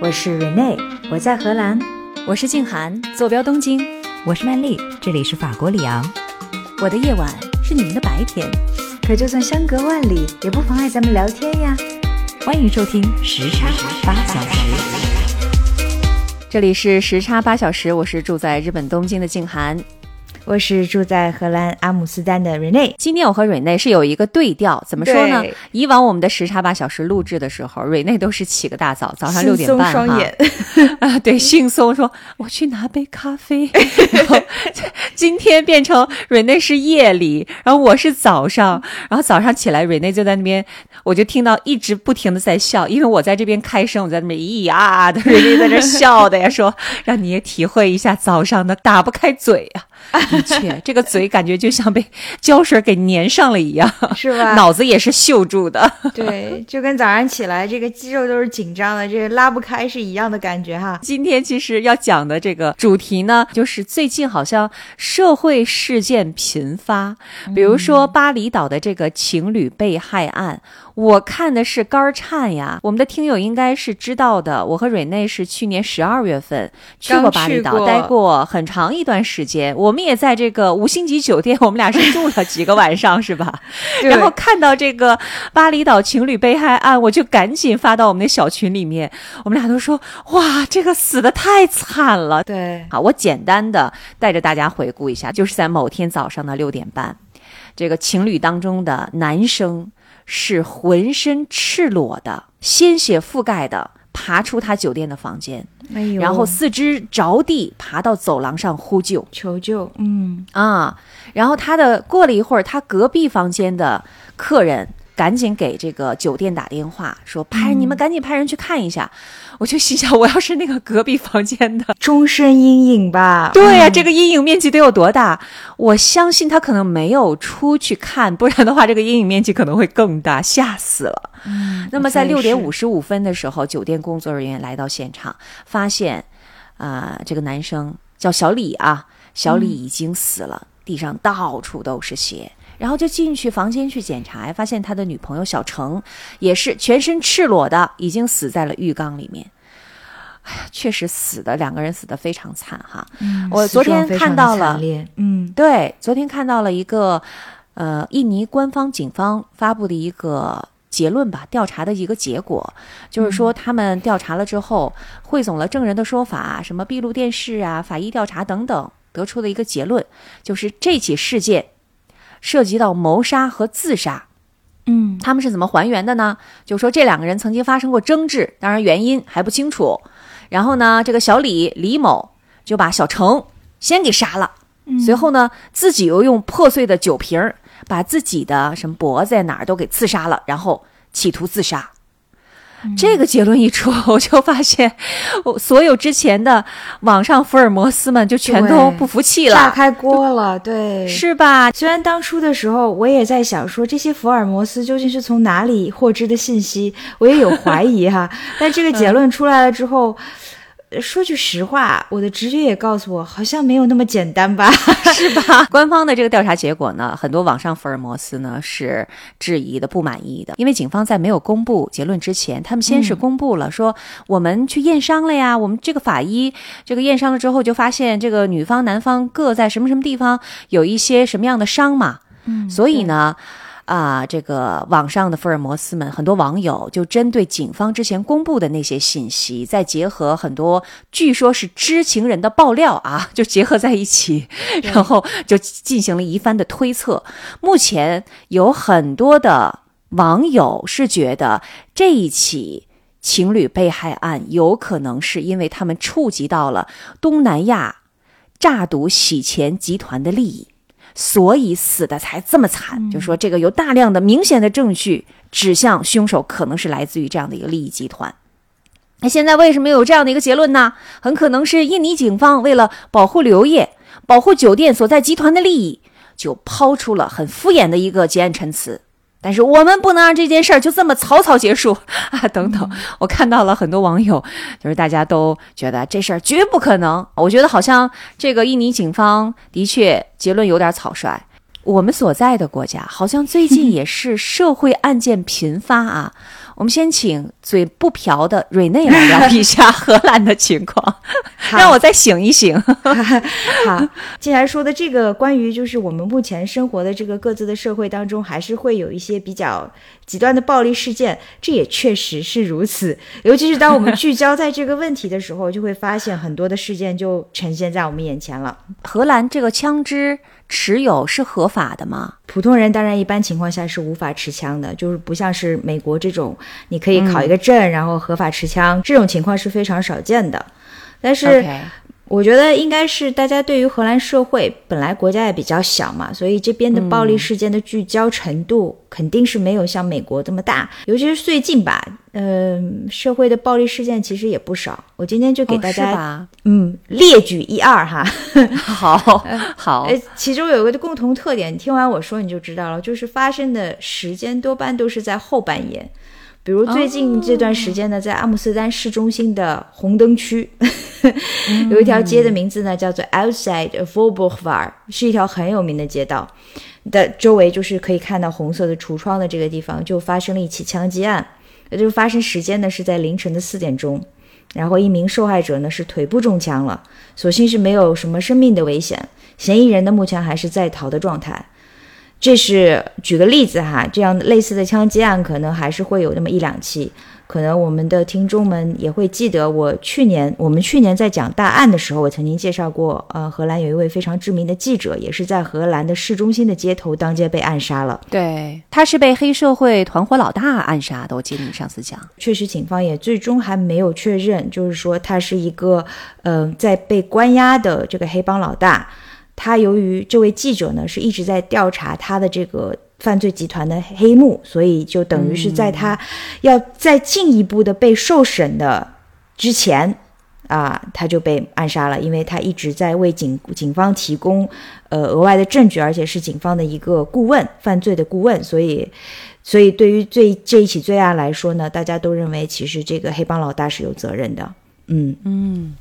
我是 Rene，我在荷兰。我是静涵，坐标东京。我是曼丽，这里是法国里昂。我的夜晚是你们的白天，可就算相隔万里，也不妨碍咱们聊天呀。欢迎收听时差八小时。这里是时差八小时，我是住在日本东京的静涵。我是住在荷兰阿姆斯丹的 Rene。今天我和 Rene 是有一个对调，怎么说呢？以往我们的时差八小时录制的时候，Rene 都是起个大早，早上六点半双哈眼 啊，对，惺忪说我去拿杯咖啡。然后今天变成 Rene 是夜里，然后我是早上，然后早上起来 Rene 就在那边，我就听到一直不停的在笑，因为我在这边开声，我在那边咿呀啊的，Rene 在这笑的呀，说让你也体会一下早上的打不开嘴呀、的确，这个嘴感觉就像被胶水给粘上了一样，是吧？脑子也是锈住的。对，就跟早上起来这个肌肉都是紧张的，这个拉不开是一样的感觉哈。今天其实要讲的这个主题呢，就是最近好像社会事件频发，比如说巴厘岛的这个情侣被害案，我看的是肝儿颤呀。我们的听友应该是知道的，我和瑞内是去年十二月份去过巴厘岛，待过很长一段时间。我们也在这个五星级酒店，我们俩是住了几个晚上，是吧？然后看到这个巴厘岛情侣被害案，我就赶紧发到我们的小群里面。我们俩都说：“哇，这个死的太惨了。”对，好，我简单的带着大家回顾一下，就是在某天早上的六点半，这个情侣当中的男生是浑身赤裸的、鲜血覆盖的。爬出他酒店的房间，哎呦，然后四肢着地爬到走廊上呼救求救，嗯，啊！然后他的过了一会儿，他隔壁房间的客人赶紧给这个酒店打电话，说派你们赶紧派人去看一下。我就心想，我要是那个隔壁房间的，终身阴影吧。对呀、嗯这个阴影面积得有多大？我相信他可能没有出去看，不然的话，这个阴影面积可能会更大，吓死了。嗯，那么在六点五十五分的时候，酒店工作人员来到现场，发现，啊、这个男生叫小李啊，小李已经死了，地上到处都是血。然后就进去房间去检查，发现他的女朋友小程也是全身赤裸的，已经死在了浴缸里面。哎呀，确实死的两个人死的非常惨哈。嗯我昨天看到了嗯，对，昨天看到了一个，呃，印尼官方警方发布的一个结论吧，调查的一个结果，就是说他们调查了之后，汇总了证人的说法，什么闭路电视啊、法医调查等等，得出的一个结论，就是这起事件涉及到谋杀和自杀。嗯，他们是怎么还原的呢？就说这两个人曾经发生过争执，当然原因还不清楚。然后呢，这个小李李某就把小程先给杀了，随后呢，自己又用破碎的酒瓶把自己的什么脖子呀哪儿都给刺杀了，然后企图自杀。这个结论一出，我就发现，我所有之前的网上福尔摩斯们就全都不服气了，炸开锅了，对，是吧？虽然当初的时候，我也在想说这些福尔摩斯究竟是从哪里获知的信息，我也有怀疑哈。但这个结论出来了之后，呃说句实话，我的直觉也告诉我，好像没有那么简单吧？是吧？官方的这个调查结果呢，很多网上福尔摩斯呢是质疑的、不满意的，因为警方在没有公布结论之前，他们先是公布了说我们去验伤了呀，我们这个法医这个验伤了之后就发现这个女方、男方各在什么什么地方有一些什么样的伤嘛，嗯所以呢。啊，这个网上的福尔摩斯们，很多网友就针对警方之前公布的那些信息，再结合很多据说是知情人的爆料啊，就结合在一起，然后就进行了一番的推测。目前有很多的网友是觉得这一起情侣被害案有可能是因为他们触及到了东南亚诈赌洗钱集团的利益。所以死的才这么惨，就说这个有大量的明显的证据指向凶手可能是来自于这样的一个利益集团。那现在为什么有这样的一个结论呢？很可能是印尼警方为了保护旅游业、保护酒店所在集团的利益，就抛出了很敷衍的一个结案陈词。但是我们不能让这件事儿就这么草草结束 啊！等等，我看到了很多网友，就是大家都觉得这事儿绝不可能。我觉得好像这个印尼警方的确结论有点草率。我们所在的国家好像最近 也是社会案件频发啊。我们先请嘴不瓢的瑞内来聊一下 荷兰的情况，好让我再醒一醒。好，既然说的这个关于就是我们目前生活的这个各自的社会当中，还是会有一些比较极端的暴力事件，这也确实是如此。尤其是当我们聚焦在这个问题的时候，就会发现很多的事件就呈现在我们眼前了。荷兰这个枪支持有是合法的吗？普通人当然一般情况下是无法持枪的，就是不像是美国这种，你可以考一个证，然后合法持枪，这种情况是非常少见的。但是我觉得应该是大家对于荷兰社会本来国家也比较小嘛，所以这边的暴力事件的聚焦程度肯定是没有像美国这么大。尤其是最近吧，嗯、社会的暴力事件其实也不少。我今天就给哦大家、是吧？嗯列举一二哈。好好 呃，其中有一个共同特点，你听完我说你就知道了，就是发生的时间多半都是在后半夜。比如最近这段时间呢，在阿姆斯特丹市中心的红灯区，有一条街的名字呢叫做 Outside Voorburgvaart，是一条很有名的街道。的周围就是可以看到红色的橱窗的这个地方，就发生了一起枪击案。也就是发生时间呢是在凌晨的四点钟，然后一名受害者呢是腿部中枪了，所幸是没有什么生命的危险。嫌疑人呢目前还是在逃的状态。这是举个例子哈，这样类似的枪击案可能还是会有那么一两起。可能我们的听众们也会记得，我去年我们去年在讲大案的时候，我曾经介绍过，呃，荷兰有一位非常知名的记者，也是在荷兰的市中心的街头当街被暗杀了。对，他是被黑社会团伙老大暗杀的。我记得你上次讲，确实，警方也最终还没有确认，就是说他是一个，呃，在被关押的这个黑帮老大。他由于这位记者呢是一直在调查他的这个犯罪集团的黑幕，所以就等于是在他要再进一步的被受审的之前。啊，他就被暗杀了，因为他一直在为警警方提供呃额外的证据，而且是警方的一个顾问，犯罪的顾问，所以所以对于这这一起罪案来说呢，大家都认为其实这个黑帮老大是有责任的。嗯嗯。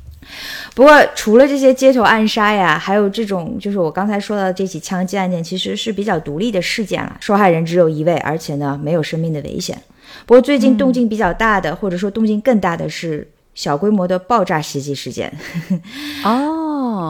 不过除了这些街头暗杀呀，还有这种就是我刚才说到的这起枪击案件，其实是比较独立的事件了。受害人只有一位，而且呢没有生命的危险。不过最近动静比较大的，或者说动静更大的是小规模的爆炸袭击事件。哦，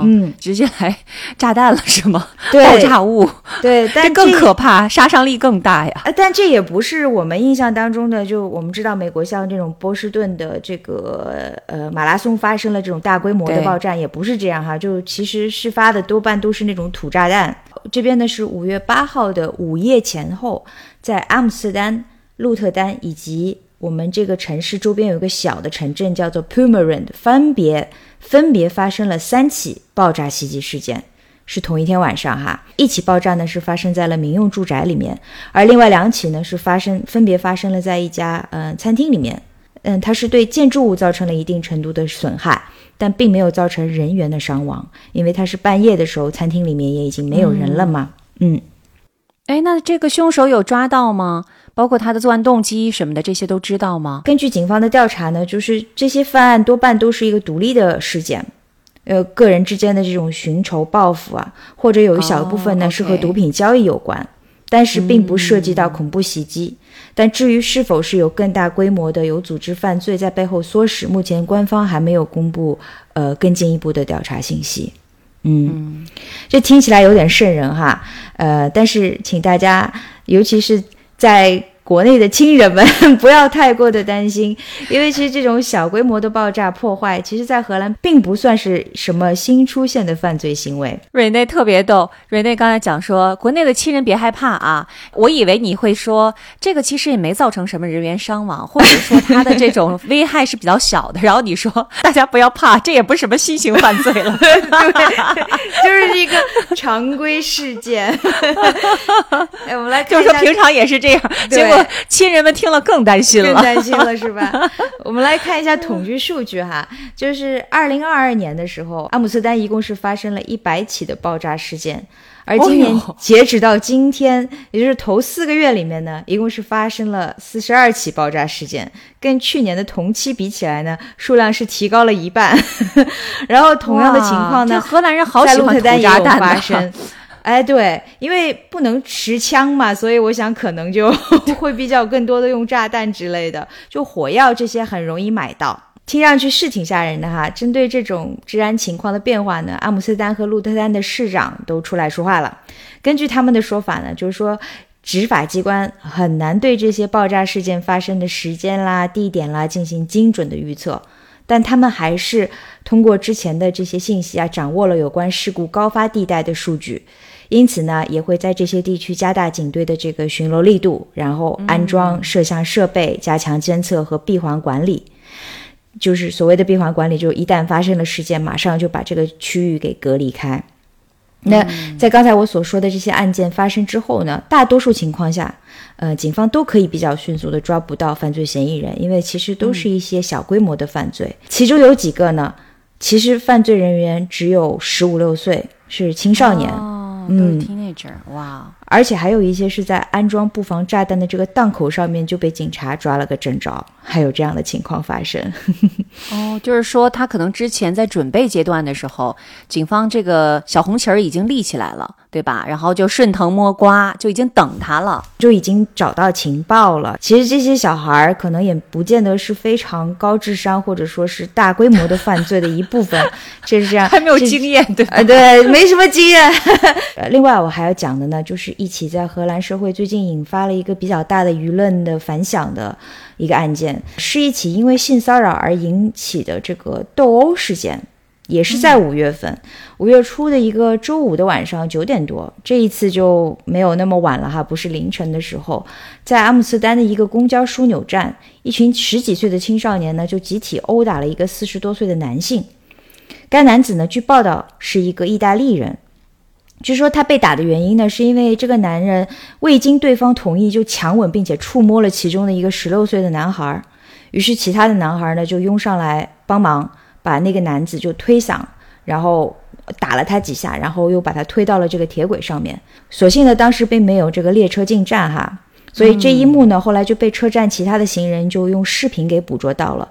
嗯，直接来炸弹了是吗？爆炸物，对，但 这更可怕，杀伤力更大呀。啊，但这也不是我们印象当中的，就我们知道美国像这种波士顿的这个呃马拉松发生了这种大规模的爆炸，也不是这样哈，就其实事发的多半都是那种土炸弹。这边呢是五月八号的午夜前后，在阿姆斯特丹、鹿特丹以及我们这个城市周边有一个小的城镇叫做 Purmerend，分别分别发生了三起爆炸袭击事件。是同一天晚上哈，一起爆炸呢是发生在了民用住宅里面，而另外两起呢是发生分别发生了在一家嗯、呃餐厅里面，嗯，它是对建筑物造成了一定程度的损害，但并没有造成人员的伤亡，因为它是半夜的时候，餐厅里面也已经没有人了嘛，嗯哎，那这个凶手有抓到吗？包括他的作案动机什么的，这些都知道吗？根据警方的调查呢，就是这些犯案多半都是一个独立的事件，呃，个人之间的这种寻仇报复啊，或者有一小部分呢、哦是和毒品交易有关，但是并不涉及到恐怖袭击。但至于是否是有更大规模的有组织犯罪在背后唆使，目前官方还没有公布呃更进一步的调查信息。嗯，这听起来有点瘆人哈，呃，但是请大家，尤其是在国内的亲人们，不要太过的担心，因为其实这种小规模的爆炸破坏，其实在荷兰并不算是什么新出现的犯罪行为。瑞内特别逗，瑞内刚才讲说，国内的亲人别害怕啊，我以为你会说这个其实也没造成什么人员伤亡，或者说他的这种危害是比较小的。然后你说大家不要怕，这也不是什么新型犯罪了。就是一个常规事件。哎，我们来看就是一下，说平常也是这样，对结果 亲人们听了更担心了更了。担心了是吧？我们来看一下统计数据哈，就是二零二二年的时候，阿姆斯特丹一共是发生了一百起的爆炸事件。而今年截止到今天，也就是头四个月里面呢，一共是发生了四十二起爆炸事件，跟去年的同期比起来呢，数量是提高了一半。然后同样的情况呢，荷兰人好喜欢土特丹也有炸弹的发生。哎，对，因为不能持枪嘛，所以我想可能就 会比较更多的用炸弹之类的，就火药这些很容易买到。听上去是挺吓人的哈。针对这种治安情况的变化呢，阿姆斯特丹和鹿特丹的市长都出来说话了。根据他们的说法呢，就是说执法机关很难对这些爆炸事件发生的时间啦、地点啦进行精准的预测，但他们还是通过之前的这些信息啊，掌握了有关事故高发地带的数据。因此呢，也会在这些地区加大警队的这个巡逻力度，然后安装摄像设备，加强监测和闭环管理。就是所谓的闭环管理，就一旦发生了事件，马上就把这个区域给隔离开。那在刚才我所说的这些案件发生之后呢，大多数情况下，呃，警方都可以比较迅速的抓捕到犯罪嫌疑人，因为其实都是一些小规模的犯罪。其中有几个呢，其实犯罪人员只有十五六岁，是青少年。嗯，teenager，哇！而且还有一些是在安装布防炸弹的这个档口上面就被警察抓了个正着，还有这样的情况发生。哦，就是说他可能之前在准备阶段的时候，警方这个小红旗儿已经立起来了，对吧？然后就顺藤摸瓜，就已经等他了，就已经找到情报了。其实这些小孩儿可能也不见得是非常高智商，或者说是大规模的犯罪的一部分，就是这样，还没有经验，对啊，对，没什么经验。呃，另外我还要讲的呢，就是一起在荷兰社会最近引发了一个比较大的舆论的反响的一个案件，是一起因为性骚扰而引起的这个斗殴事件，也是在五月份，五月初的一个周五的晚上九点多，这一次就没有那么晚了哈，不是凌晨的时候，在阿姆斯特丹的一个公交枢纽站，一群十几岁的青少年呢就集体殴打了一个四十多岁的男性，该男子呢据报道是一个意大利人。据说他被打的原因呢，是因为这个男人未经对方同意就强吻并且触摸了其中的一个十六岁的男孩，于是其他的男孩呢就拥上来帮忙，把那个男子就推搡，然后打了他几下，然后又把他推到了这个铁轨上面。所幸呢，当时并没有这个列车进站哈，所以这一幕呢后来就被车站其他的行人就用视频给捕捉到了。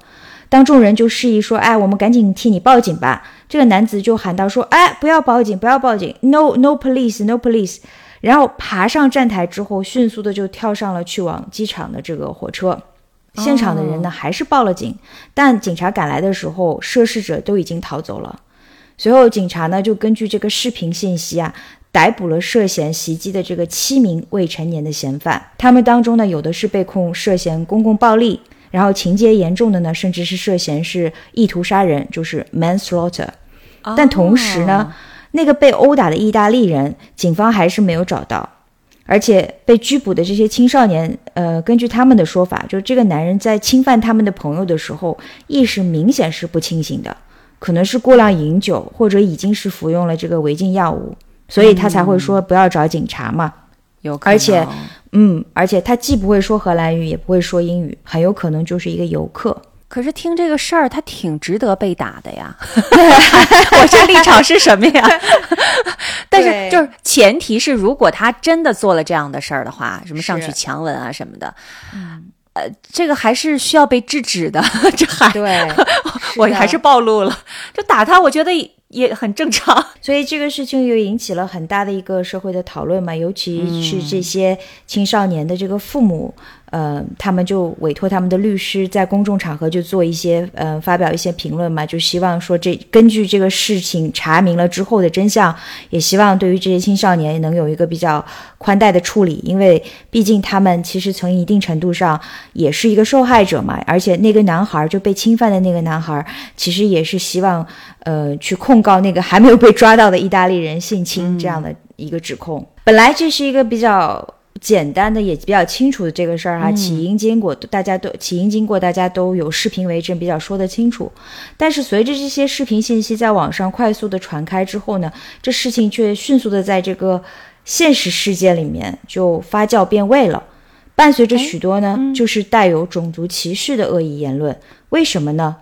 当众人就示意说：“哎，我们赶紧替你报警吧。”这个男子就喊道：“说，哎，不要报警，不要报警，no no police no police。”然后爬上站台之后，迅速的就跳上了去往机场的这个火车。现场的人呢，还是报了警，但警察赶来的时候，涉事者都已经逃走了。随后，警察呢就根据这个视频信息啊，逮捕了涉嫌袭击的这个七名未成年的嫌犯。他们当中呢，有的是被控涉嫌公共暴力。然后情节严重的呢，甚至是涉嫌是意图杀人，就是 manslaughter。但同时呢，那个被殴打的意大利人，警方还是没有找到。而且被拘捕的这些青少年，呃，根据他们的说法，就是这个男人在侵犯他们的朋友的时候，意识明显是不清醒的，可能是过量饮酒，或者已经是服用了这个违禁药物，所以他才会说不要找警察嘛。有，而且。嗯，而且他既不会说荷兰语，也不会说英语，很有可能就是一个游客。可是听这个事儿，他挺值得被打的呀。我这立场是什么呀？但是就是前提是，如果他真的做了这样的事儿的话，什么上去强吻啊什么的，呃，这个还是需要被制止的。这还对，我还是暴露了。就打他，我觉得。也很正常，所以这个事情又引起了很大的一个社会的讨论嘛，尤其是这些青少年的这个父母。呃，他们就委托他们的律师在公众场合就做一些呃发表一些评论嘛，就希望说这根据这个事情查明了之后的真相，也希望对于这些青少年能有一个比较宽待的处理，因为毕竟他们其实从一定程度上也是一个受害者嘛，而且那个男孩就被侵犯的那个男孩，其实也是希望呃去控告那个还没有被抓到的意大利人性侵这样的一个指控。本来这是一个比较。简单的也比较清楚的这个事儿哈，起因经过大家都起因经过大家都有视频为证，比较说得清楚。但是随着这些视频信息在网上快速的传开之后呢，这事情却迅速的在这个现实世界里面就发酵变味了，伴随着许多呢就是带有种族歧视的恶意言论。为什么呢？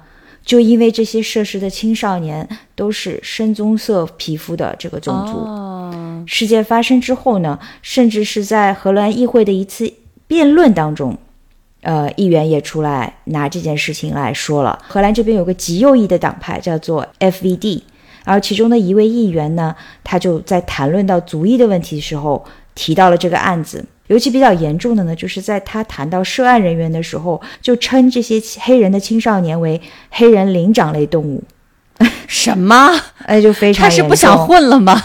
就因为这些涉事的青少年都是深棕色皮肤的这个种族。事件发生之后呢，甚至是在荷兰议会的一次辩论当中，呃，议员也出来拿这件事情来说了。荷兰这边有个极右翼的党派叫做 FVD，然后其中的一位议员呢，他就在谈论到族裔的问题的时候提到了这个案子。尤其比较严重的呢，就是在他谈到涉案人员的时候，就称这些黑人的青少年为黑人灵长类动物，什么？哎，就非常他是不想混了吗？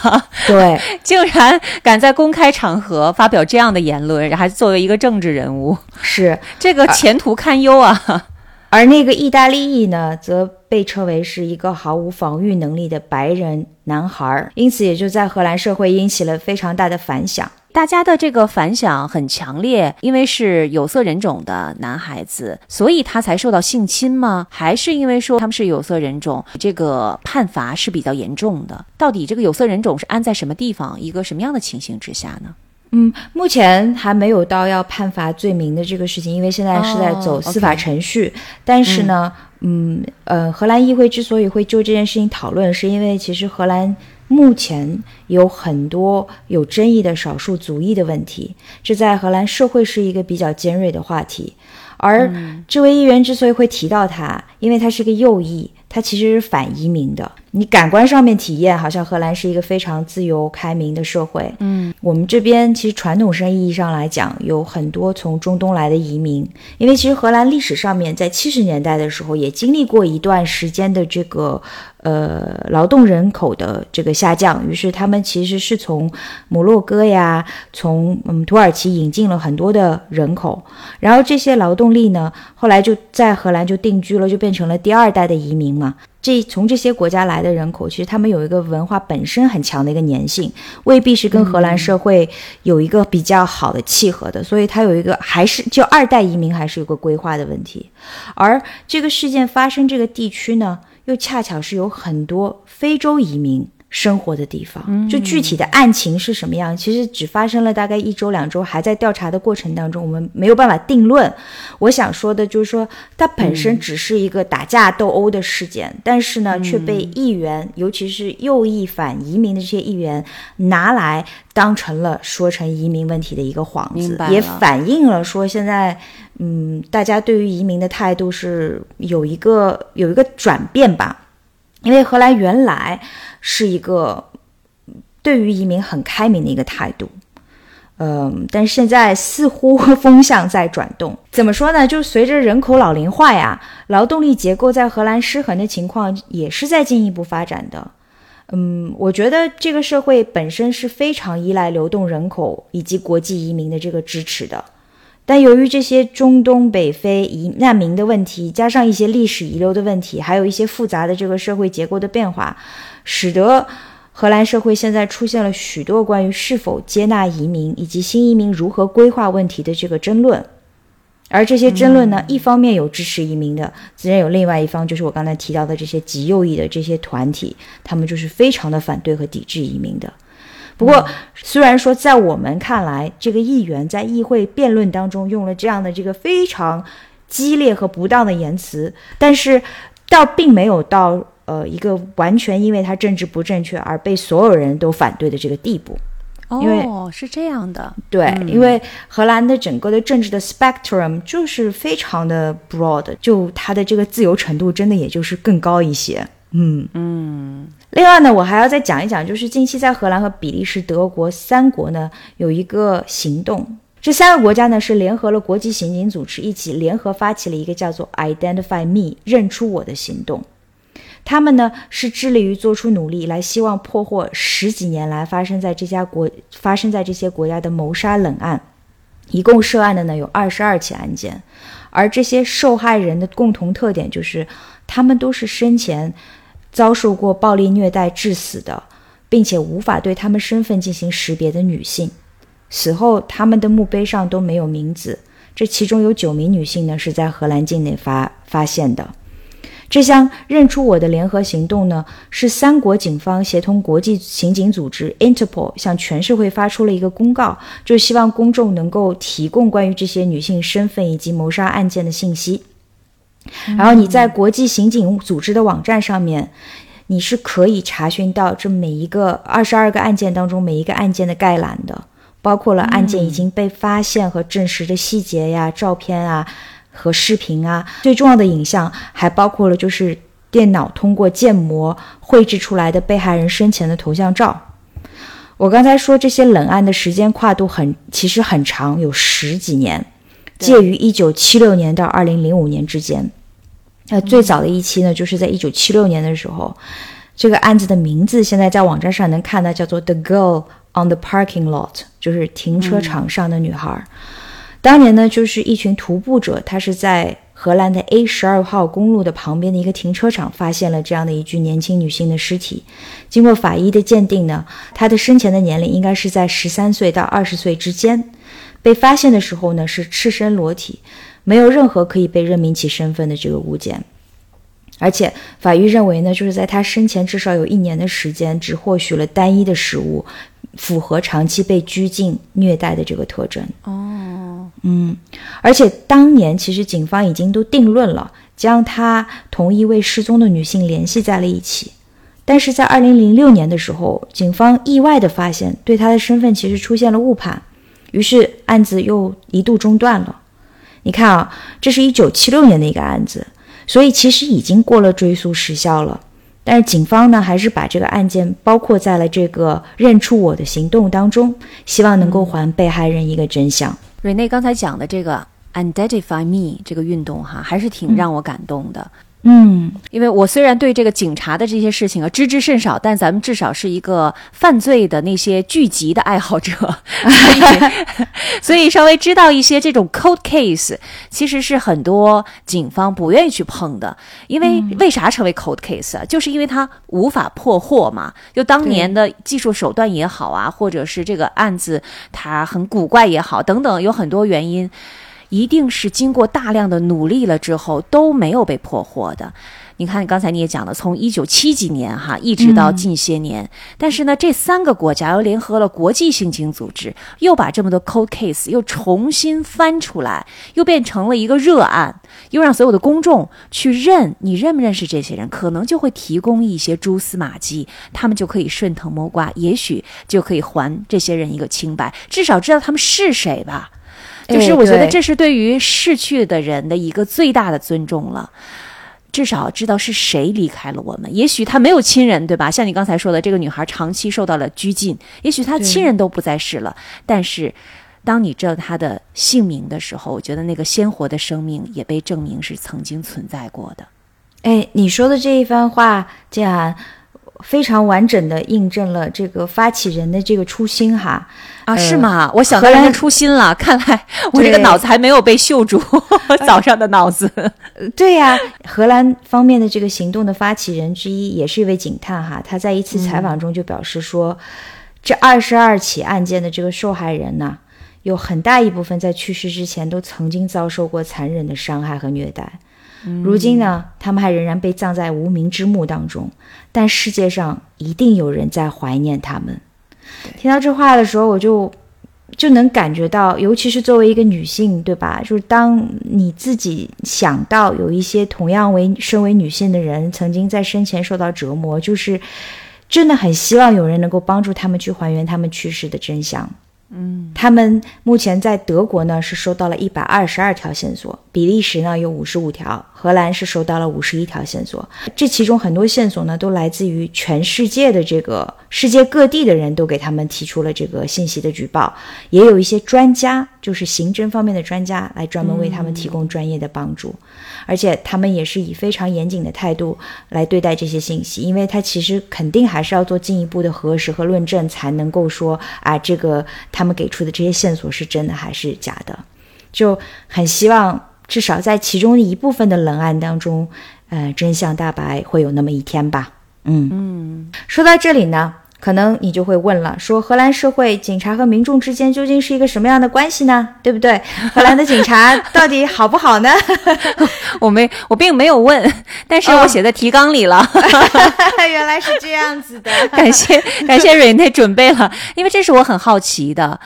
对。竟然敢在公开场合发表这样的言论，还作为一个政治人物，是，这个前途堪忧啊！而那个意大利裔呢，则被称为是一个毫无防御能力的白人男孩儿，因此也就在荷兰社会引起了非常大的反响。大家的这个反响很强烈，因为是有色人种的男孩子，所以他才受到性侵吗？还是因为说他们是有色人种，这个判罚是比较严重的？到底这个有色人种是安在什么地方，一个什么样的情形之下呢？嗯，目前还没有到要判罚罪名的这个事情，因为现在是在走哦司法程序。但是呢，嗯呃，荷兰议会之所以会就这件事情讨论，是因为其实荷兰目前有很多有争议的少数族裔的问题，这在荷兰社会是一个比较尖锐的话题。而这位议员之所以会提到他，因为他是个右翼，他其实是反移民的。你感官上面体验，好像荷兰是一个非常自由开明的社会。嗯，我们这边其实传统上意义上来讲，有很多从中东来的移民，因为其实荷兰历史上面在七十年代的时候也经历过一段时间的这个呃劳动人口的这个下降，于是他们其实是从摩洛哥呀，从嗯土耳其引进了很多的人口，然后这些劳动力呢，后来就在荷兰就定居了，就变成了第二代的移民嘛。这从这些国家来的人口，其实他们有一个文化本身很强的一个粘性，未必是跟荷兰社会有一个比较好的契合的，所以它有一个还是就二代移民还是有个规划的问题。而这个事件发生这个地区呢，又恰巧是有很多非洲移民。生活的地方，就具体的案情是什么样，其实只发生了大概一周两周，还在调查的过程当中，我们没有办法定论。我想说的就是说，它本身只是一个打架斗殴的事件，但是呢，却被议员，尤其是右翼反移民的这些议员拿来当成了说成移民问题的一个幌子，也反映了说现在，嗯，大家对于移民的态度是有一个有一个转变吧。因为荷兰原来是一个对于移民很开明的一个态度，嗯，但是现在似乎风向在转动。怎么说呢？就随着人口老龄化呀，劳动力结构在荷兰失衡的情况也是在进一步发展的。嗯，我觉得这个社会本身是非常依赖流动人口以及国际移民的这个支持的。但由于这些中东北非移难民的问题，加上一些历史遗留的问题，还有一些复杂的这个社会结构的变化，使得荷兰社会现在出现了许多关于是否接纳移民以及新移民如何规划问题的这个争论。而这些争论呢，一方面有支持移民的，自然有另外一方就是我刚才提到的这些极右翼的这些团体，他们就是非常的反对和抵制移民的。不过，虽然说在我们看来，这个议员在议会辩论当中用了这样的这个非常激烈和不当的言辞，但是倒并没有到呃一个完全因为他政治不正确而被所有人都反对的这个地步。因为哦，是这样的，对，因为荷兰的整个的政治的 spectrum 就是非常的 broad，就它的这个自由程度真的也就是更高一些。嗯嗯。另外呢，我还要再讲一讲，就是近期在荷兰和比利时、德国三国呢有一个行动。这三个国家呢是联合了国际刑警组织，一起联合发起了一个叫做 “Identify Me” 认出我的行动。他们呢是致力于做出努力，来希望破获十几年来发生在这家国发生在这些国家的谋杀冷案。一共涉案的呢有二十二起案件，而这些受害人的共同特点就是，他们都是生前遭受过暴力虐待致死的，并且无法对他们身份进行识别的女性。死后，他们的墓碑上都没有名字。这其中有九名女性呢，是在荷兰境内发发现的。这项认出我的联合行动呢，是三国警方协同国际刑警组织 Interpol 向全社会发出了一个公告，就希望公众能够提供关于这些女性身份以及谋杀案件的信息。然后你在国际刑警组织的网站上面，你是可以查询到这每一个二十二个案件当中每一个案件的概览的，包括了案件已经被发现和证实的细节呀、照片啊和视频啊，最重要的影像还包括了就是电脑通过建模绘制出来的被害人生前的头像照。我刚才说这些冷案的时间跨度很，其实很长，有十几年，介于一九七六年到二零零五年之间。那最早的一期呢，就是在一九七六年的时候，这个案子的名字现在在网站上能看到，叫做《The Girl on the Parking Lot》，就是停车场上的女孩。当年呢，就是一群徒步者，他是在荷兰的 A 十二号公路的旁边的一个停车场，发现了这样的一具年轻女性的尸体。经过法医的鉴定呢，她的生前的年龄应该是在十三岁到二十岁之间。被发现的时候呢，是赤身裸体，没有任何可以被认明其身份的这个物件。而且法医认为呢，就是在他生前至少有一年的时间，只获取了单一的食物。符合长期被拘禁、虐待的这个特征哦，嗯，而且当年其实警方已经都定论了，将他同一位失踪的女性联系在了一起。但是在二零零六年的时候，警方意外的发现对他的身份其实出现了误判，于是案子又一度中断了。你看啊，这是一九七六年的一个案子，所以其实已经过了追诉时效了。但是警方呢，还是把这个案件包括在了这个认出我的行动当中，希望能够还被害人一个真相。瑞内刚才讲的这个 “identify me” 这个运动哈，还是挺让我感动的。嗯，因为我虽然对这个警察的这些事情啊知之甚少，但咱们至少是一个犯罪的那些剧集的爱好者，所以 所以稍微知道一些这种 cold case，其实是很多警方不愿意去碰的。因为为啥成为 cold case 啊？就是因为它无法破获嘛。就当年的技术手段也好啊，或者是这个案子它很古怪也好，等等，有很多原因。一定是经过大量的努力了之后都没有被破获的。你看，刚才你也讲了，从一九七几年哈一直到近些年，但是呢，这三个国家又联合了国际刑警组织，又把这么多 cold case 又重新翻出来，又变成了一个热案，又让所有的公众去认，你认不认识这些人，可能就会提供一些蛛丝马迹，他们就可以顺藤摸瓜，也许就可以还这些人一个清白，至少知道他们是谁吧。就是我觉得这是对于逝去的人的一个最大的尊重了，至少知道是谁离开了我们。也许他没有亲人，对吧？像你刚才说的，这个女孩长期受到了拘禁，也许她亲人都不在世了。但是，当你知道她的姓名的时候，我觉得那个鲜活的生命也被证明是曾经存在过的。哎，你说的这一番话，建涵。非常完整的印证了这个发起人的这个初心哈啊是吗？我想到人的初心了，看来我这个脑子还没有被锈住，早上的脑子。对呀，荷兰方面的这个行动的发起人之一也是一位警探哈，他在一次采访中就表示说，这二十二起案件的这个受害人呢，有很大一部分在去世之前都曾经遭受过残忍的伤害和虐待。如今呢，他们还仍然被葬在无名之墓当中，但世界上一定有人在怀念他们。听到这话的时候，我就就能感觉到，尤其是作为一个女性，对吧？就是当你自己想到有一些同样为身为女性的人，曾经在生前受到折磨，就是真的很希望有人能够帮助他们去还原他们去世的真相。嗯，他们目前在德国呢是收到了一百二十二条线索，比利时呢有五十五条，荷兰是收到了五十一条线索。这其中很多线索呢都来自于全世界的这个世界各地的人都给他们提出了这个信息的举报，也有一些专家，就是刑侦方面的专家来专门为他们提供专业的帮助。而且他们也是以非常严谨的态度来对待这些信息，因为他其实肯定还是要做进一步的核实和论证，才能够说啊，这个他们给出的这些线索是真的还是假的。就很希望至少在其中一部分的冷案当中，呃，真相大白会有那么一天吧。嗯嗯，说到这里呢。可能你就会问了，说荷兰社会警察和民众之间究竟是一个什么样的关系呢？对不对？荷兰的警察到底好不好呢？我没，我并没有问，但是我写在提纲里了。原来是这样子的，感谢感谢瑞内准备了，因为这是我很好奇的。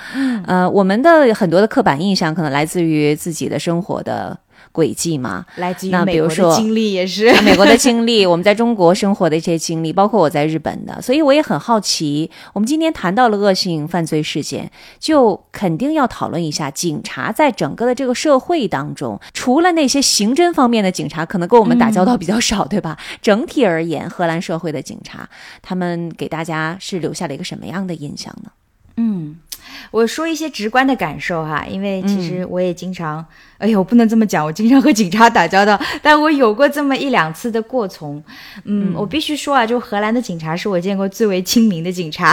呃，我们的很多的刻板印象可能来自于自己的生活的。轨迹嘛。来自于那比美国的如说经历也是。美国的经历，我们在中国生活的一些经历，包括我在日本的，所以我也很好奇。我们今天谈到了恶性犯罪事件，就肯定要讨论一下警察在整个的这个社会当中，除了那些刑侦方面的警察，可能跟我们打交道比较少，对吧？整体而言，荷兰社会的警察，他们给大家是留下了一个什么样的印象呢？嗯，我说一些直观的感受哈，因为其实我也经常，哎呦，我不能这么讲，我经常和警察打交道，但我有过这么一两次的过从。嗯，我必须说啊，就荷兰的警察是我见过最为亲民的警察。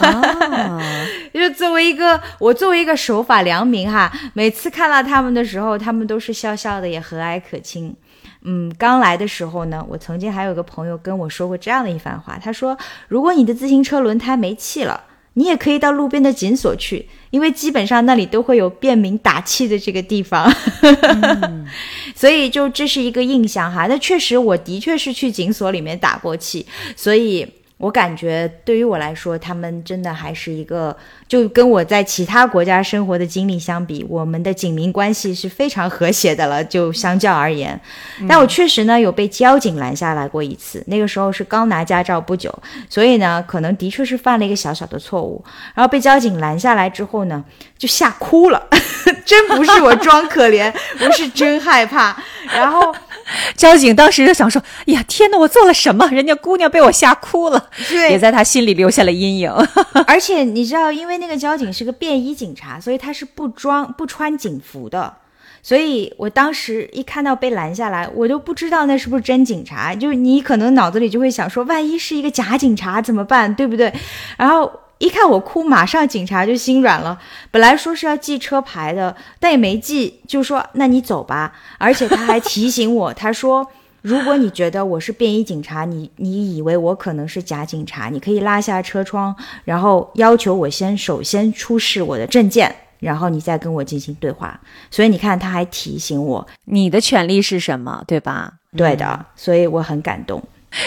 啊，就作为一个我作为一个守法良民哈，每次看到他们的时候，他们都是笑笑的，也和蔼可亲。嗯，刚来的时候呢，我曾经还有个朋友跟我说过这样的一番话，他说：“如果你的自行车轮胎没气了，你也可以到路边的警所去，因为基本上那里都会有便民打气的这个地方。所以就这是一个印象哈。那确实，我的确是去警所里面打过气，所以我感觉对于我来说，他们真的还是一个，就跟我在其他国家生活的经历相比，我们的警民关系是非常和谐的了。就相较而言，但我确实呢有被交警拦下来过一次，那个时候是刚拿驾照不久，所以呢可能的确是犯了一个小小的错误，然后被交警拦下来之后呢，就吓哭了，真不是我装可怜，我是真害怕，然后。交警当时就想说：“哎呀，天哪，我做了什么？人家姑娘被我吓哭了。”对也在他心里留下了阴影。而 且你知道，因为那个交警是个便衣警察，所以他是不装不穿警服的。所以我当时一看到被拦下来，我都不知道那是不是真警察。就是你可能脑子里就会想说，万一是一个假警察怎么办，对不对？然后一看我哭，马上警察就心软了。本来说是要记车牌的，但也没记，就说那你走吧。而且他还提醒我，他说。如果你觉得我是便衣警察，你你以为我可能是假警察，你可以拉下车窗，然后要求我先首先出示我的证件，然后你再跟我进行对话。所以你看，他还提醒我，你的权利是什么，对吧？对的，所以我很感动。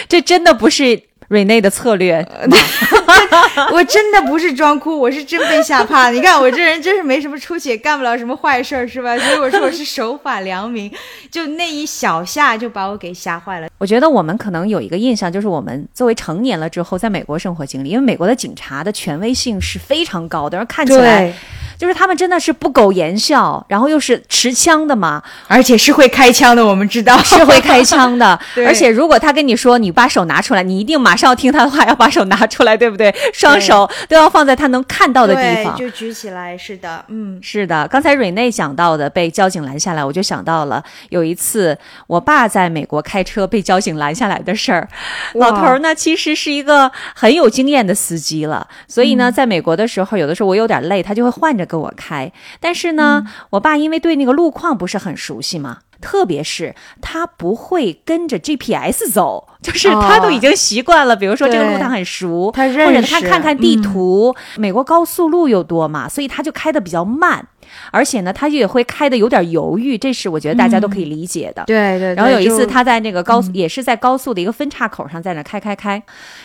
这真的不是瑞内的策略？我真的不是装哭，我是真被吓怕。你看我这人真是没什么出息，也干不了什么坏事儿，是吧？所以我说我是守法良民，就那一小下就把我给吓坏了。我觉得我们可能有一个印象，就是我们作为成年了之后，在美国生活经历，因为美国的警察的权威性是非常高的，然后看起来就是他们真的是不苟言笑，然后又是持枪的嘛，而且是会开枪的，我们知道是会开枪的。而且如果他跟你说你把手拿出来，你一定马上要听他的话，要把手拿出来，对不对？双手都要放在他能看到的地方。就举起来，是的，嗯。是的，刚才瑞内讲到的被交警拦下来，我就想到了有一次我爸在美国开车被交警拦下来的事儿。老头儿呢，其实是一个很有经验的司机了，所以呢，在美国的时候，有的时候我有点累，他就会换着给我开。但是呢，我爸因为对那个路况不是很熟悉嘛。特别是他不会跟着 GPS 走，就是他都已经习惯了。比如说这个路对他很熟，他或者他看看地图，美国高速路又多嘛，所以他就开的比较慢，而且呢，他也会开的有点犹豫，这是我觉得大家都可以理解的。对对。然后有一次，他在那个高速，也是在高速的一个分岔口上，在那开开开，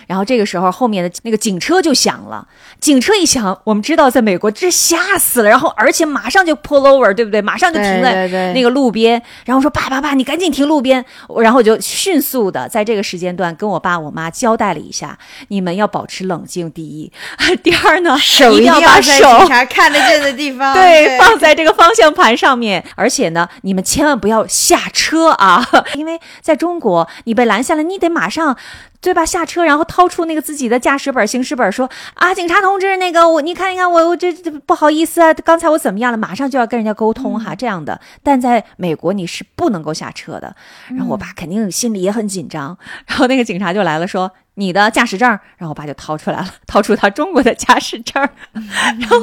然后这个时候后面的那个警车就响了，警车一响，我们知道在美国这吓死了，然后而且马上就 pull over，对不对？马上就停在那个路边，然后说爸爸爸，你赶紧停路边，然后我就迅速的在这个时间段跟我爸我妈交代了一下，你们要保持冷静，第一，第二呢，手一一定要把在手看得见的地方，对，放在这个方向盘上面。而且呢，你们千万不要下车啊，因为在中国，你被拦下来，你得马上。对吧？下车，然后掏出那个自己的驾驶本、行驶本，说啊，警察同志，那个我，你看一看我，我这这不好意思啊，刚才我怎么样了？马上就要跟人家沟通哈，这样的。但在美国你是不能够下车的。然后我爸肯定心里也很紧张，然后那个警察就来了，说你的驾驶证，然后我爸就掏出来了，掏出他中国的驾驶证，然后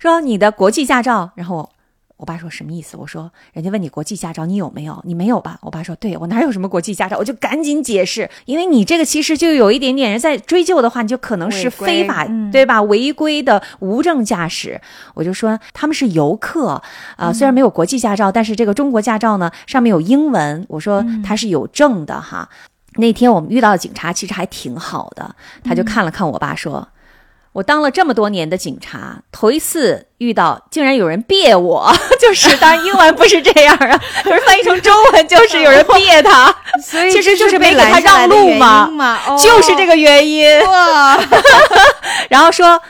说你的国际驾照，然后我。爸说什么意思？我说人家问你国际驾照你有没有？你没有吧？我爸说对我哪有什么国际驾照？我就赶紧解释，因为你这个其实就有一点点人在追究的话，你就可能是非法嗯对吧？违规的无证驾驶。我就说他们是游客啊、虽然没有国际驾照，但是这个中国驾照呢上面有英文，我说他是有证的哈。那天我们遇到的警察其实还挺好的，他就看了看我爸说。我当了这么多年的警察，头一次遇到竟然有人别我，就是当然英文不是这样啊，可是翻译成中文就是有人别他，所以其实就是被没给他让路嘛因嘛，哦就是这个原因。哇，然后说。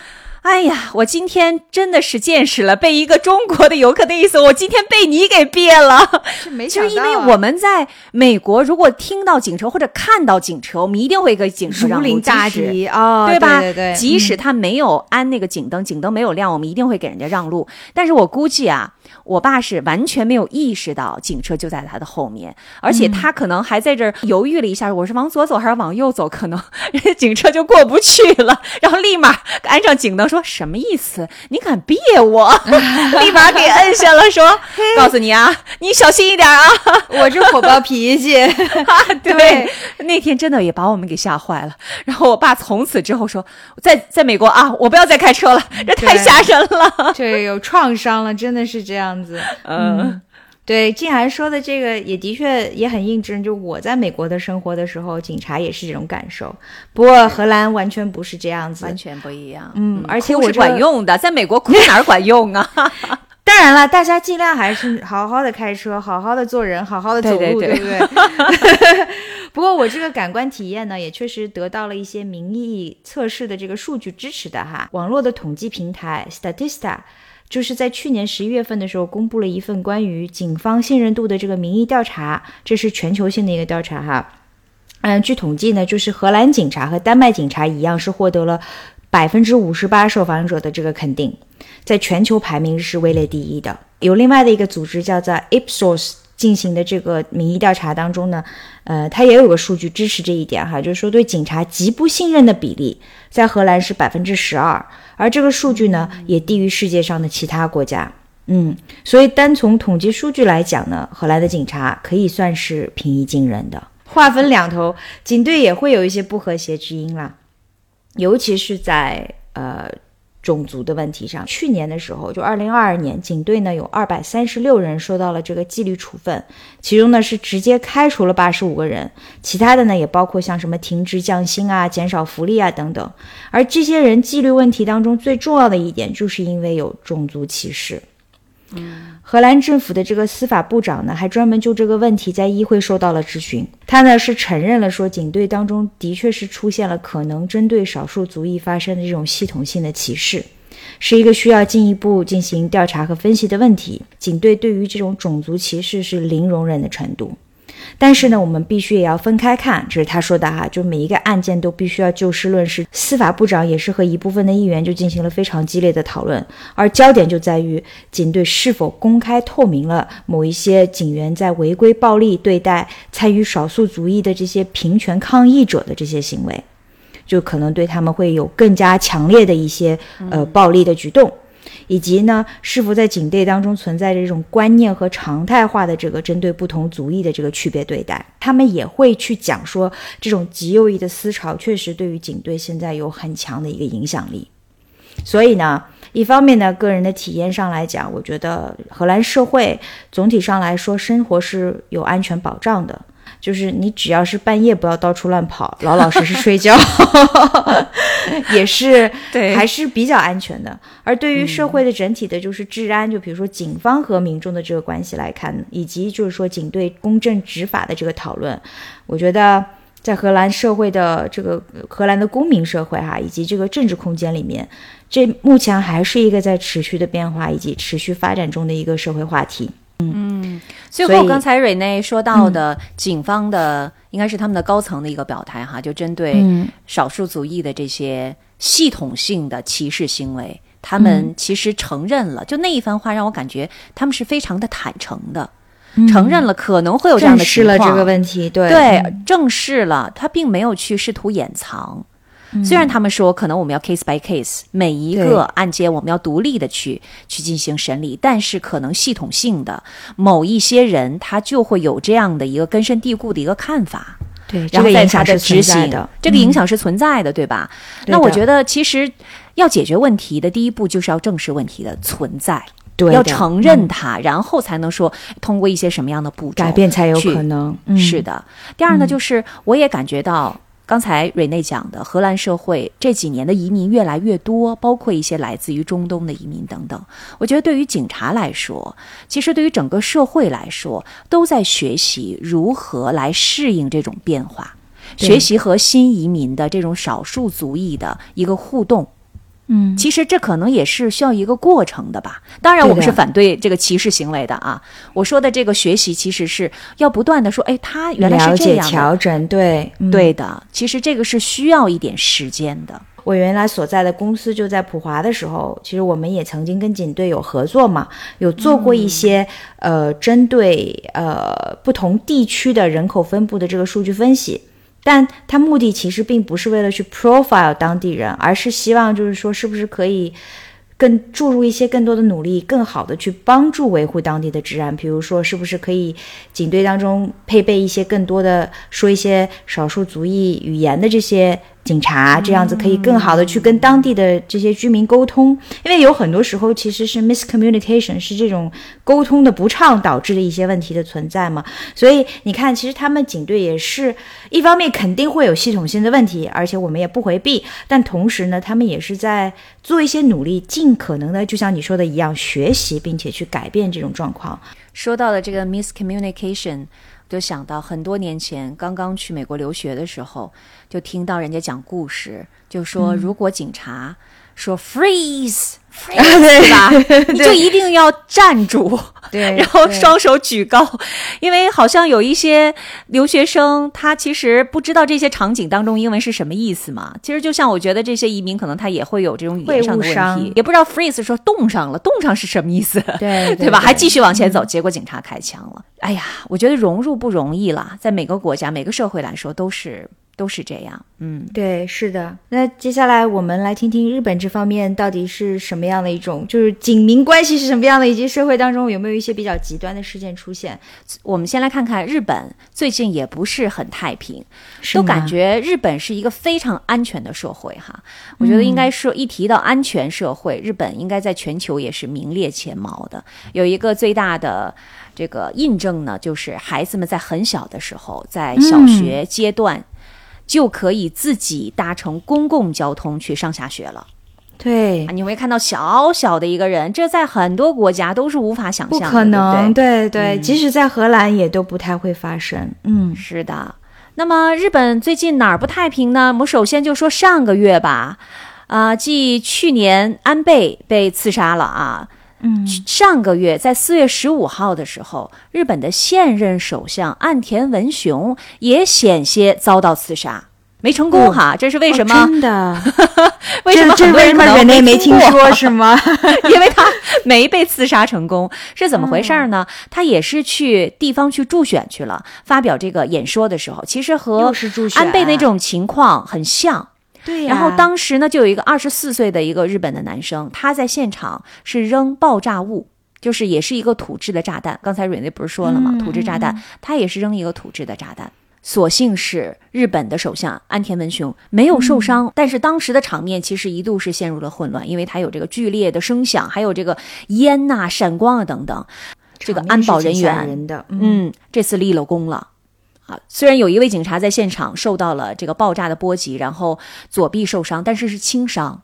哎呀，我今天真的是见识了被一个中国的游客的意思，我今天被你给别了。是没就是因为我们在美国，如果听到警车或者看到警车，我们一定会给警车让路，如临大即使敌哦，对吧？对对对，即使他没有安那个警灯，警灯没有亮，我们一定会给人家让路。但是我估计啊，我爸是完全没有意识到警车就在他的后面，而且他可能还在这儿犹豫了一下，我是往左走还是往右走？可能人家警车就过不去了，然后立马安上警灯，说什么意思？你敢别我？立马给摁下了，说告诉你啊，你小心一点啊！我这火爆脾气，对，那天真的也把我们给吓坏了。然后我爸从此之后说，在在美国啊，我不要再开车了，这太吓人了。这有创伤了，真的是这样子。嗯对，静涵说的这个也的确也很印证，就我在美国的生活的时候，警察也是这种感受。不过荷兰完全不是这样子，完全不一样。嗯而且我这管用的，在美国哭哪儿管用啊？当然了，大家尽量还是好好的开车，好好的做人，好好的走路，对对不对？不过我这个感官体验呢，也确实得到了一些民意测试的这个数据支持的哈。网络的统计平台 Statista 就是在去年十一月份的时候公布了一份关于警方信任度的这个民意调查，这是全球性的一个调查哈。嗯，据统计呢，就是荷兰警察和丹麦警察一样，是获得了百分之五十八受访者的这个肯定，在全球排名是位列第一的。有另外的一个组织叫做 Ipsos 进行的这个民意调查当中呢，呃，它也有个数据支持这一点哈，就是说对警察极不信任的比例在荷兰是百分之十二，而这个数据呢也低于世界上的其他国家。嗯，所以单从统计数据来讲呢，荷兰的警察可以算是平易近人的。话分两头，警队也会有一些不和谐之音啦，尤其是在呃种族的问题上。去年的时候，就二零二二年，警队呢有二百三十六人受到了这个纪律处分，其中呢是直接开除了八十五个人，其他的呢也包括像什么停职降薪啊、减少福利啊等等。而这些人纪律问题当中最重要的一点，就是因为有种族歧视。荷兰政府的这个司法部长呢，还专门就这个问题在议会受到了质询。他呢是承认了说，警队当中的确是出现了可能针对少数族裔发生的这种系统性的歧视，是一个需要进一步进行调查和分析的问题。警队对于这种种族歧视是零容忍的程度。但是呢，我们必须也要分开看，这是他说的哈，就每一个案件都必须要就事论事。司法部长也是和一部分的议员就进行了非常激烈的讨论，而焦点就在于警队是否公开透明了某一些警员在违规暴力对待参与少数族裔的这些平权抗议者的这些行为，就可能对他们会有更加强烈的一些呃暴力的举动。以及呢，是否在警队当中存在着这种观念和常态化的这个针对不同族裔的这个区别对待？他们也会去讲说，这种极右翼的思潮确实对于警队现在有很强的一个影响力。所以呢，一方面呢，个人的体验上来讲，我觉得荷兰社会总体上来说生活是有安全保障的。就是你只要是半夜不要到处乱跑，老老实实睡觉，也是对还是比较安全的。而对于社会的整体的，就是治安，就比如说警方和民众的这个关系来看，以及就是说警队公正执法的这个讨论，我觉得在荷兰社会的这个荷兰的公民社会哈，以及这个政治空间里面，这目前还是一个在持续的变化以及持续发展中的一个社会话题。最后刚才蕊内说到的警方的，应该是他们的高层的一个表态哈，就针对嗯。少数族裔的这些系统性的歧视行为，他们其实承认了。就那一番话让我感觉他们是非常的坦诚的，承认了可能会有这样的情况，视了这个问题，对。对，正视了，他并没有去试图掩藏。虽然他们说可能我们要 case by case，每一个案件我们要独立的去去进行审理，但是可能系统性的某一些人他就会有这样的一个根深蒂固的一个看法，对，这然后在个影他的执响是存在行的，这个影嗯响是存在的，对吧？那我觉得其实要解决问题的第一步就是要正视问题的存在，对要承认它，然后才能说通过一些什么样的步骤改变才有可能。嗯、是的。第二呢，就是我也感觉到刚才瑞内讲的，荷兰社会这几年的移民越来越多，包括一些来自于中东的移民等等。我觉得对于警察来说，其实对于整个社会来说，都在学习如何来适应这种变化，学习和新移民的这种少数族裔的一个互动。嗯，其实这可能也是需要一个过程的吧。当然，我们是反对这个歧视行为的啊。我说的这个学习，其实是要不断的说，哎，他原来是这样的。调整，对，嗯对的，其实这个是需要一点时间的。我原来所在的公司就在普华的时候，其实我们也曾经跟警队有合作嘛，有做过一些、呃针对呃不同地区的人口分布的这个数据分析。但他目的其实并不是为了去 profile 当地人，而是希望就是说，是不是可以更注入一些更多的努力，更好的去帮助维护当地的治安。比如说，是不是可以警队当中配备一些更多的说一些少数族裔语言的这些警察，这样子可以更好的去跟当地的这些居民沟通。因为有很多时候其实是 miscommunication，是这种沟通的不畅导致的一些问题的存在嘛。所以你看，其实他们警队也是一方面肯定会有系统性的问题，而且我们也不回避，但同时呢，他们也是在做一些努力，尽可能的就像你说的一样，学习并且去改变这种状况。说到了这个 miscommunication，就想到很多年前刚刚去美国留学的时候，就听到人家讲故事，就说如果警察说 freeze。Freeze，对吧？你就一定要站住，对然后双手举高，因为好像有一些留学生，他其实不知道这些场景当中英文是什么意思嘛。其实就像我觉得这些移民可能他也会有这种语言上的问题，也不知道 freeze 说冻上了，冻上是什么意思？对 对吧？对还继续往前走，结果警察开枪了。哎呀，我觉得融入不容易啦，在每个国家、每个社会来说都是都是这样。嗯，对，是的。那接下来我们来听听日本这方面到底是什么样的一种，就是警民关系是什么样的，以及社会当中有没有一些比较极端的事件出现？我们先来看看日本，最近也不是很太平，都感觉日本是一个非常安全的社会哈。我觉得应该说，一提到安全社会，日本应该在全球也是名列前茅的。有一个最大的这个印证呢，就是孩子们在很小的时候，在小学阶段。就可以自己搭乘公共交通去上下学了对啊！，你会看到小小的一个人，这在很多国家都是无法想象的，可能，对对？对对，即使在荷兰也都不太会发生。嗯，是的。那么日本最近哪儿不太平呢？我们首先就说上个月吧，啊、继去年安倍被刺杀了啊，嗯，上个月在四月十五号的时候，日本的现任首相岸田文雄也险些遭到刺杀，没成功哈，这是为什么？哦真的？为什么这这很多人可能为什么人类没听说 是吗？因为他没被刺杀成功，是怎么回事儿呢？他也是去地方去助选去了，发表这个演说的时候，其实和安倍那种情况很像。然后当时呢，就有一个二十四岁的一个日本的男生，他在现场是扔爆炸物。就是也是一个土制的炸弹，刚才蕊内不是说了吗？嗯土制炸弹，他也是扔一个土制的炸弹。所幸是日本的首相安田文雄没有受伤，嗯但是当时的场面其实一度是陷入了混乱，因为他有这个剧烈的声响，还有这个烟呐、闪光啊等等。这个安保人员人的，嗯，嗯，这次立了功了。啊，虽然有一位警察在现场受到了这个爆炸的波及，然后左臂受伤，但是是轻伤。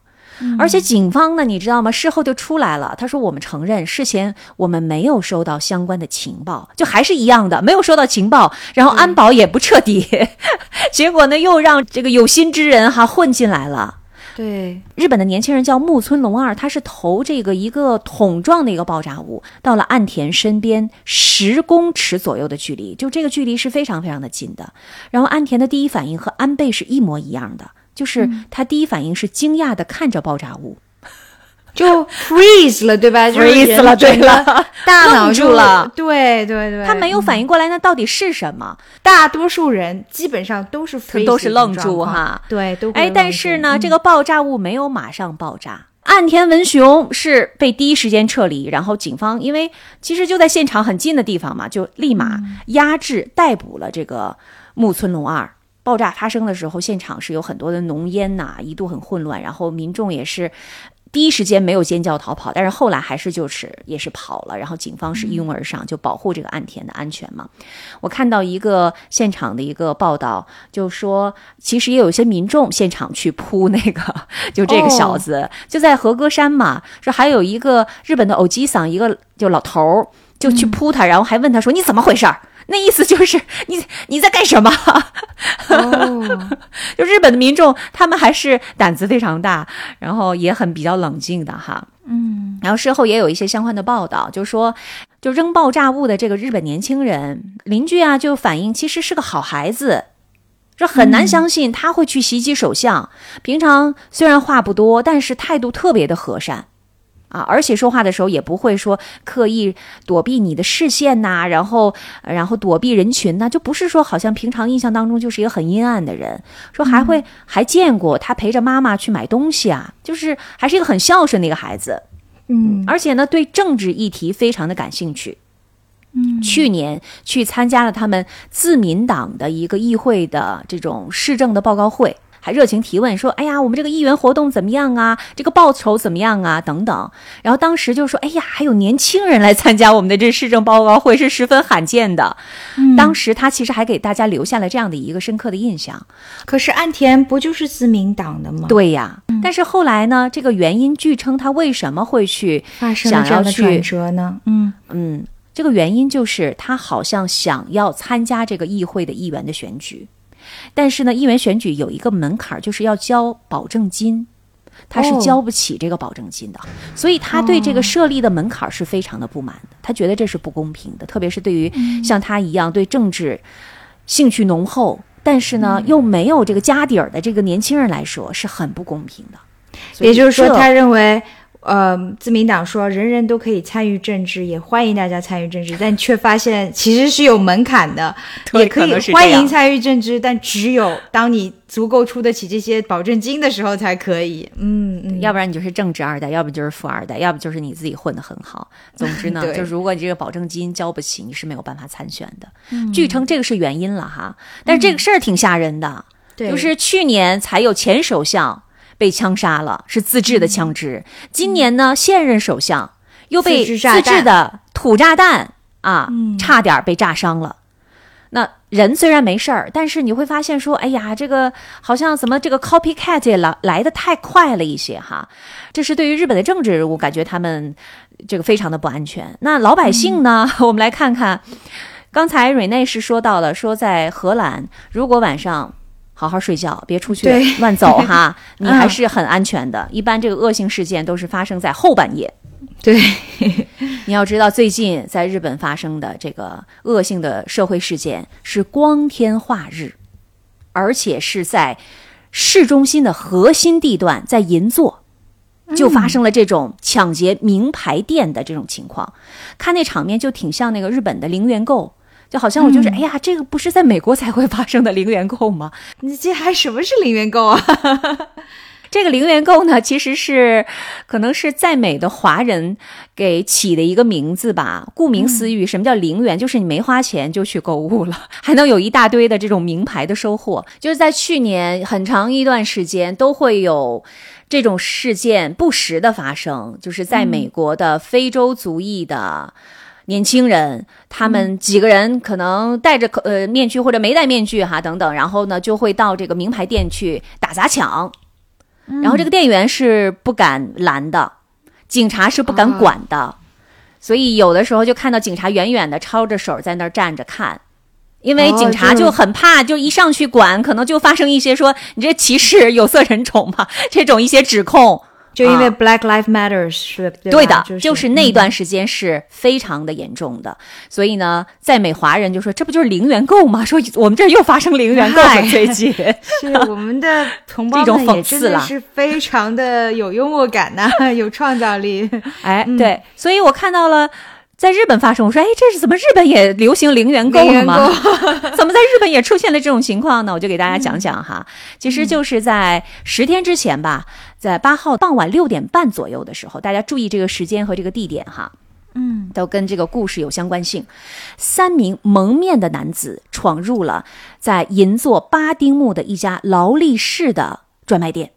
而且警方呢，你知道吗？事后就出来了，他说我们承认事前我们没有收到相关的情报，就还是一样的，没有收到情报，然后安保也不彻底，结果呢又让这个有心之人哈混进来了。对，日本的年轻人叫木村龙二，他是投这个一个桶状的一个爆炸物到了岸田身边十公尺左右的距离，就这个距离是非常非常的近的。然后岸田的第一反应和安倍是一模一样的，就是他第一反应是惊讶的看着爆炸物，就 freeze 了，对吧？就是 freeze 了对了。大脑愣住了。对对对，他没有反应过来那到底是什么。大多数人基本上都是 freeze 都是愣住哈。对，都会哎，但是呢，嗯。这个爆炸物没有马上爆炸。岸田文雄是被第一时间撤离，然后警方因为其实就在现场很近的地方嘛，就立马压制逮捕了这个木村龙二。爆炸发生的时候，现场是有很多的浓烟呐、一度很混乱，然后民众也是第一时间没有尖叫逃跑，但是后来还是就是也是跑了，然后警方是一拥而上，就保护这个岸田的安全嘛。我看到一个现场的一个报道，就说其实也有一些民众现场去扑那个，就这个小子、就在和歌山嘛，说还有一个日本的偶基桑，一个就老头儿就去扑他，然后还问他说你怎么回事儿？那意思就是你你在干什么？哦，就日本的民众，他们还是胆子非常大，然后也很比较冷静的哈。嗯，然后事后也有一些相关的报道，就说就扔爆炸物的这个日本年轻人邻居啊，就反映其实是个好孩子，说很难相信他会去袭击首相。平常虽然话不多，但是态度特别的和善。啊，而且说话的时候也不会说刻意躲避你的视线呐、然后呃然后躲避人群呐、就不是说好像平常印象当中就是一个很阴暗的人。说还会、还见过他陪着妈妈去买东西啊，就是还是一个很孝顺的一个孩子。嗯，而且呢，对政治议题非常的感兴趣。嗯，去年去参加了他们自民党的一个议会的这种市政的报告会，还热情提问说：“哎呀，我们这个议员活动怎么样啊？这个报酬怎么样啊？等等。”然后当时就说：“哎呀，还有年轻人来参加我们的这市政报告会，是十分罕见的。当时他其实还给大家留下了这样的一个深刻的印象。可是岸田不就是自民党的吗？，对呀，但是后来呢，这个原因据称他为什么会去想要去折呢？嗯，嗯，这个原因就是他好像想要参加这个议会的议员的选举，但是呢，议员选举有一个门槛儿，就是要交保证金，他是哦。交不起这个保证金的，所以他对这个设立的门槛儿是非常的不满的，他觉得这是不公平的，特别是对于像他一样对政治兴趣浓厚，但是呢又没有这个家底儿的这个年轻人来说是很不公平的。也就是说，他认为，呃，自民党说人人都可以参与政治，也欢迎大家参与政治，但却发现其实是有门槛的，也可以欢迎参与政治，但只有当你足够出得起这些保证金的时候才可以。嗯嗯，要不然你就是政治二代，要不就是富二代，要不就是你自己混得很好。总之呢，对。就如果你这个保证金交不起，你是没有办法参选的。嗯。据称这个是原因了哈，但是这个事儿挺吓人的，对，就是去年才有前首相被枪杀了，是自制的枪支。今年呢，现任首相又被自自制的土炸弹啊，嗯差点被炸伤了。那人虽然没事儿，但是你会发现说，哎呀，这个好像怎么这个 copycat 也来来的太快了一些哈。这是对于日本的政治人物，感觉他们这个非常的不安全。那老百姓呢？我们来看看，刚才瑞内是说到了，说在荷兰，如果晚上。好好睡觉，别出去乱走哈，你嗯。还是很安全的。一般这个恶性事件都是发生在后半夜，对，你要知道，最近在日本发生的这个恶性的社会事件是光天化日，而且是在市中心的核心地段，在银座。就发生了这种抢劫名牌店的这种情况，看那场面就挺像那个日本的零元购，就好像我就是，哎呀，这个不是在美国才会发生的零元购吗？你这还什么是零元购啊？这个零元购呢，其实是可能是在美的华人给起的一个名字吧。顾名思义，什么叫零元？就是你没花钱就去购物了，还能有一大堆的这种名牌的收获。就是在去年很长一段时间都会有这种事件不时的发生，就是在美国的非洲族裔的。年轻人，他们几个人可能戴着口呃面具或者没戴面具哈等等，然后呢就会到这个名牌店去打砸抢，然后这个店员是不敢拦的，警察是不敢管的，所以有的时候就看到警察远远的抄着手在那儿站着看，因为哦警察就就很怕，就一上去管，可能就发生一些说你这歧视有色人种嘛 这种一些指控。就因为啊 Black Lives Matters 是，对对的，就是就是那段时间是非常的严重的，所以呢，在美华人就说这不就是零元购吗？说我们这又发生零元购了，嗨最近。是我们的同胞这种们也讽刺了真的是非常的有幽默感呐、有创造力。哎，对，所以我看到了。在日本发生，我说，哎，这是怎么日本也流行零元购了吗？怎么在日本也出现了这种情况呢？我就给大家讲讲哈，其实就是在十天之前吧，在八号傍晚六点半左右的时候，大家注意这个时间和这个地点哈。嗯，都跟这个故事有相关性。三名蒙面的男子闯入了在银座八丁木的一家劳力士的专卖店，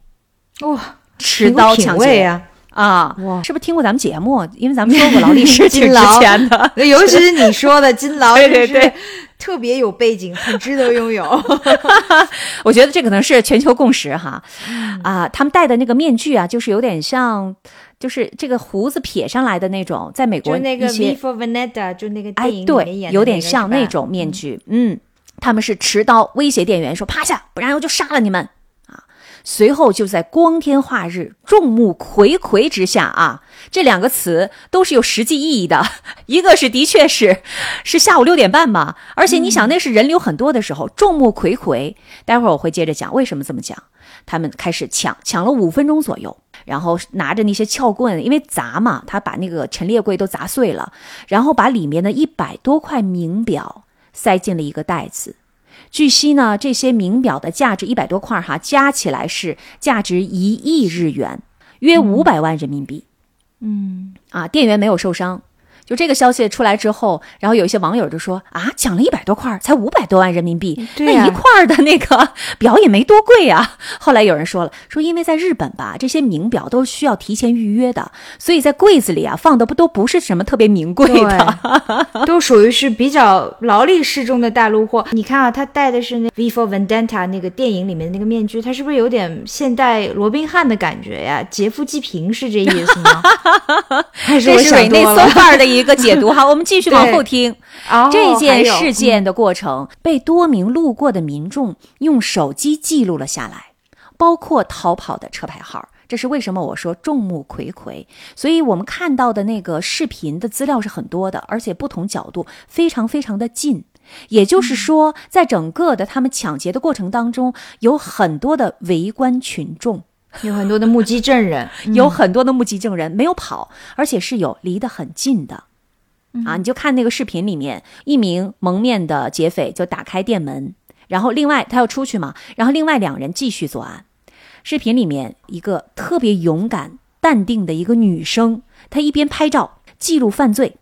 哇，持刀抢劫挺有品味啊！啊，哇是不是听过咱们节目？因为咱们说过劳力士挺值钱的。尤其是你说的金劳，对对对特别有背景，很值得拥有。我觉得这可能是全球共识哈。啊，他们戴的那个面具啊，就是有点像，就是这个胡子撇上来的那种，在美国就那个《一些 V for Vendetta》，就那个哎电，影里面对，演的有点像那种面具，嗯，他们是持刀威胁店员说趴下，不然我就杀了你们啊！随后就在光天化日、众目睽睽之下啊，这两个词都是有实际意义的。一个是的确是是下午六点半嘛，而且你想那是人流很多的时候，众目睽睽。待会儿我会接着讲为什么这么讲。他们开始抢，抢了五分钟左右，然后拿着那些撬棍，因为砸嘛，他把那个陈列柜都砸碎了，然后把里面的一百多块名表塞进了一个袋子。据悉呢，这些名表的价值一百多块哈，加起来是价值一亿日元，约五百万人民币。嗯，啊，店员没有受伤。就这个消息出来之后，然后有一些网友就说啊，抢了一百多块儿，才五百多万人民币，对那一块儿的那个 表也没多贵啊。后来有人说了，说因为在日本吧，这些名表都需要提前预约的，所以在柜子里啊放的不都不是什么特别名贵的。都属于是比较劳力士中的大陆货。你看啊，他戴的是那《V for Vendetta》那个电影里面的那个面具，他是不是有点现代罗宾汉的感觉呀？劫富济贫是这意思吗？还是我这是瑞内想多 so 了？far 的一个解读 哈，我们继续往后听。哦这件事件的过程被多名路过的民众用手机记录了下来，包括逃跑的车牌号。这是为什么我说众目睽睽？所以我们看到的那个视频的资料是很多的，而且不同角度非常非常的近。也就是说，在整个的他们抢劫的过程当中，有很多的围观群众。有很多的目击证人，有很多的目击证人没有跑，而且是有离得很近的。啊，你就看那个视频里面，一名蒙面的劫匪就打开店门，然后另外他要出去嘛，然后另外两人继续作案。视频里面一个特别勇敢、淡定的一个女生，她一边拍照记录犯罪，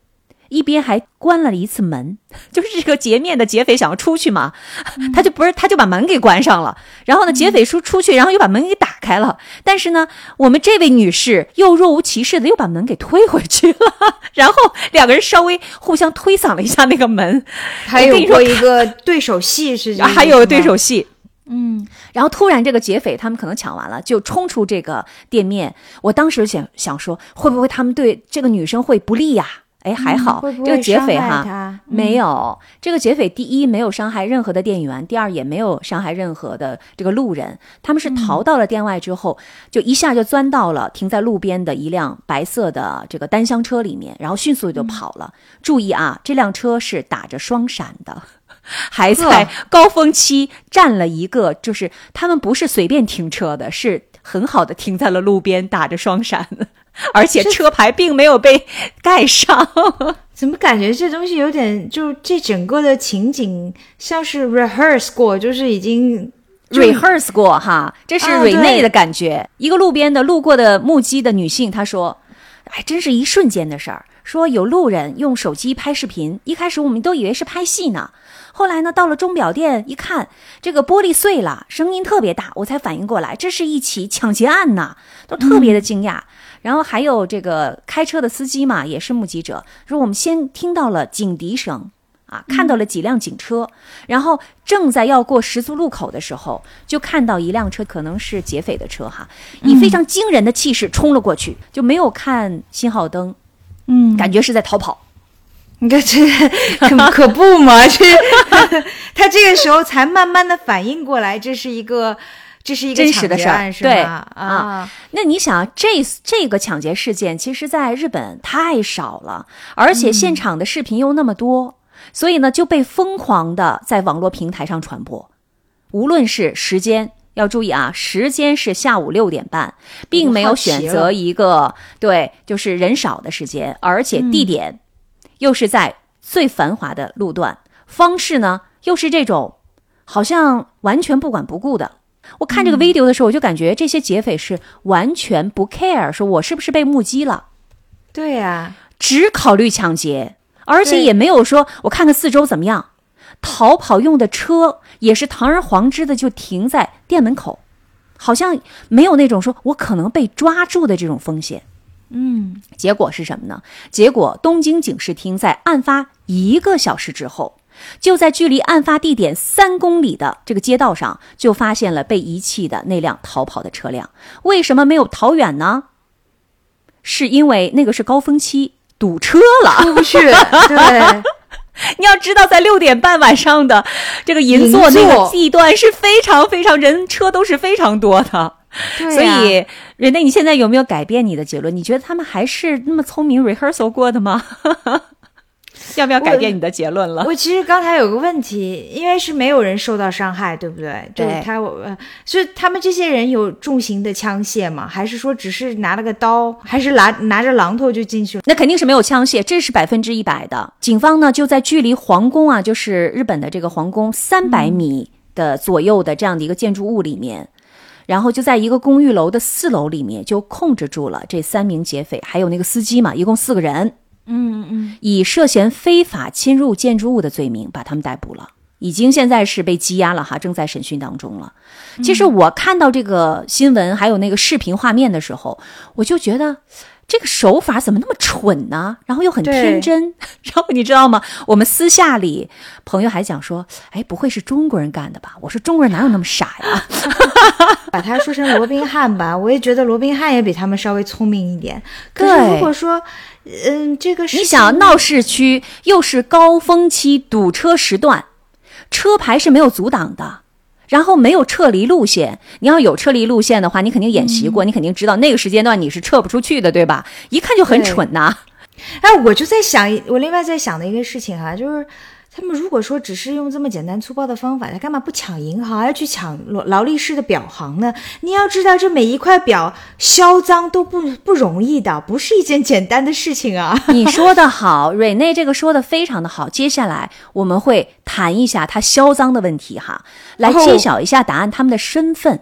一边还关了一次门，就是这个劫面的劫匪想要出去嘛，他就不是他就把门给关上了，然后呢，劫匪出出去，然后又把门给打开了，但是呢，我们这位女士又若无其事的又把门给推回去了，然后两个人稍微互相推搡了一下那个门，还有过一个对手戏是 还有对手戏。嗯，然后突然这个劫匪他们可能抢完了，就冲出这个店面。我当时想想说，会不会他们对这个女生会不利呀、哎，还好，嗯会会这个劫匪哈她没有。这个劫匪第一没有伤害任何的店员，第二也没有伤害任何的这个路人。他们是逃到了店外之后，就一下就钻到了停在路边的一辆白色的这个单厢车里面，然后迅速就跑了。注意啊，这辆车是打着双闪的。还在高峰期占了一个，就是他们不是随便停车的，是很好的停在了路边，打着双闪，而且车牌并没有被盖上。怎么感觉这东西有点，就这整个的情景像是 rehearse 过，就是已经 rehearse 过哈，这是啊瑞内对的感觉。一个路边的路过的目击的女性，她说：“哎，真是一瞬间的事儿。说有路人用手机拍视频，一开始我们都以为是拍戏呢，后来呢，到了钟表店一看，这个玻璃碎了，声音特别大，我才反应过来，这是一起抢劫案呐，都特别的惊讶。然后还有这个开车的司机嘛，也是目击者，说我们先听到了警笛声。”啊，看到了几辆警车，然后正在要过十字路口的时候，就看到一辆车，可能是劫匪的车哈，以非常惊人的气势冲了过去，就没有看信号灯，嗯，感觉是在逃跑。你看这可可不嘛，这 他这个时候才慢慢的反应过来，这是一个这是一个真实的事儿对？啊啊，那你想，这这个抢劫事件，其实在日本太少了，而且现场的视频又那么多，所以呢就被疯狂的在网络平台上传播。无论是时间，要注意啊，时间是下午六点半，并没有选择一个对，就是人少的时间，而且地点又是在最繁华的路段，方式呢又是这种好像完全不管不顾的。我看这个 video 的时候，我就感觉这些劫匪是完全不 care，说我是不是被目击了，对呀、只考虑抢劫，而且也没有说我看看四周怎么样。逃跑用的车也是堂而皇之的就停在店门口，好像没有那种说我可能被抓住的这种风险。嗯，结果是什么呢？结果东京警视厅在案发一个小时之后，就在距离案发地点三公里的这个街道上，就发现了被遗弃的那辆逃跑的车辆。为什么没有逃远呢？是因为那个是高峰期，堵车了。出不去。对，你要知道，在六点半晚上的这个银座那个地段是非常非常人车都是非常多的。所以，人类，你现在有没有改变你的结论？你觉得他们还是那么聪明 rehearsal 过的吗？要不要改变你的结论了？我其实刚才有个问题，因为是没有人受到伤害，对不对？对就他我，所以他们这些人有重型的枪械吗？还是说只是拿了个刀，还是拿拿着榔头就进去了？那肯定是没有枪械，这是百分之一百的。警方呢就在距离皇宫啊，就是日本的这个皇宫三百米的左右的这样的一个建筑物里面，然后就在一个公寓楼的四楼里面就控制住了这三名劫匪，还有那个司机嘛，一共四个人，嗯嗯，以涉嫌非法侵入建筑物的罪名把他们逮捕了。已经现在是被羁押了哈，正在审讯当中了。其实我看到这个新闻还有那个视频画面的时候，我就觉得这个手法怎么那么蠢呢？然后又很天真。然后你知道吗？我们私下里朋友还讲说，哎，不会是中国人干的吧？我说中国人哪有那么傻呀？把他说成罗宾汉吧，我也觉得罗宾汉也比他们稍微聪明一点。可是如果说，嗯，这个是你情想闹市区又是高峰期堵车时段，车牌是没有阻挡的，然后没有撤离路线。你要有撤离路线的话，你肯定演习过，你肯定知道那个时间段你是撤不出去的，对吧？一看就很蠢呐、哎，我就在想，我另外在想的一个事情哈、就是他们如果说只是用这么简单粗暴的方法，他干嘛不抢银行，要去抢劳劳力士的表行呢？你要知道，这每一块表销赃都不不容易的，不是一件简单的事情啊。你说的好，瑞内这个说的非常的好。接下来我们会谈一下他销赃的问题哈，来哦揭晓一下答案，他们的身份。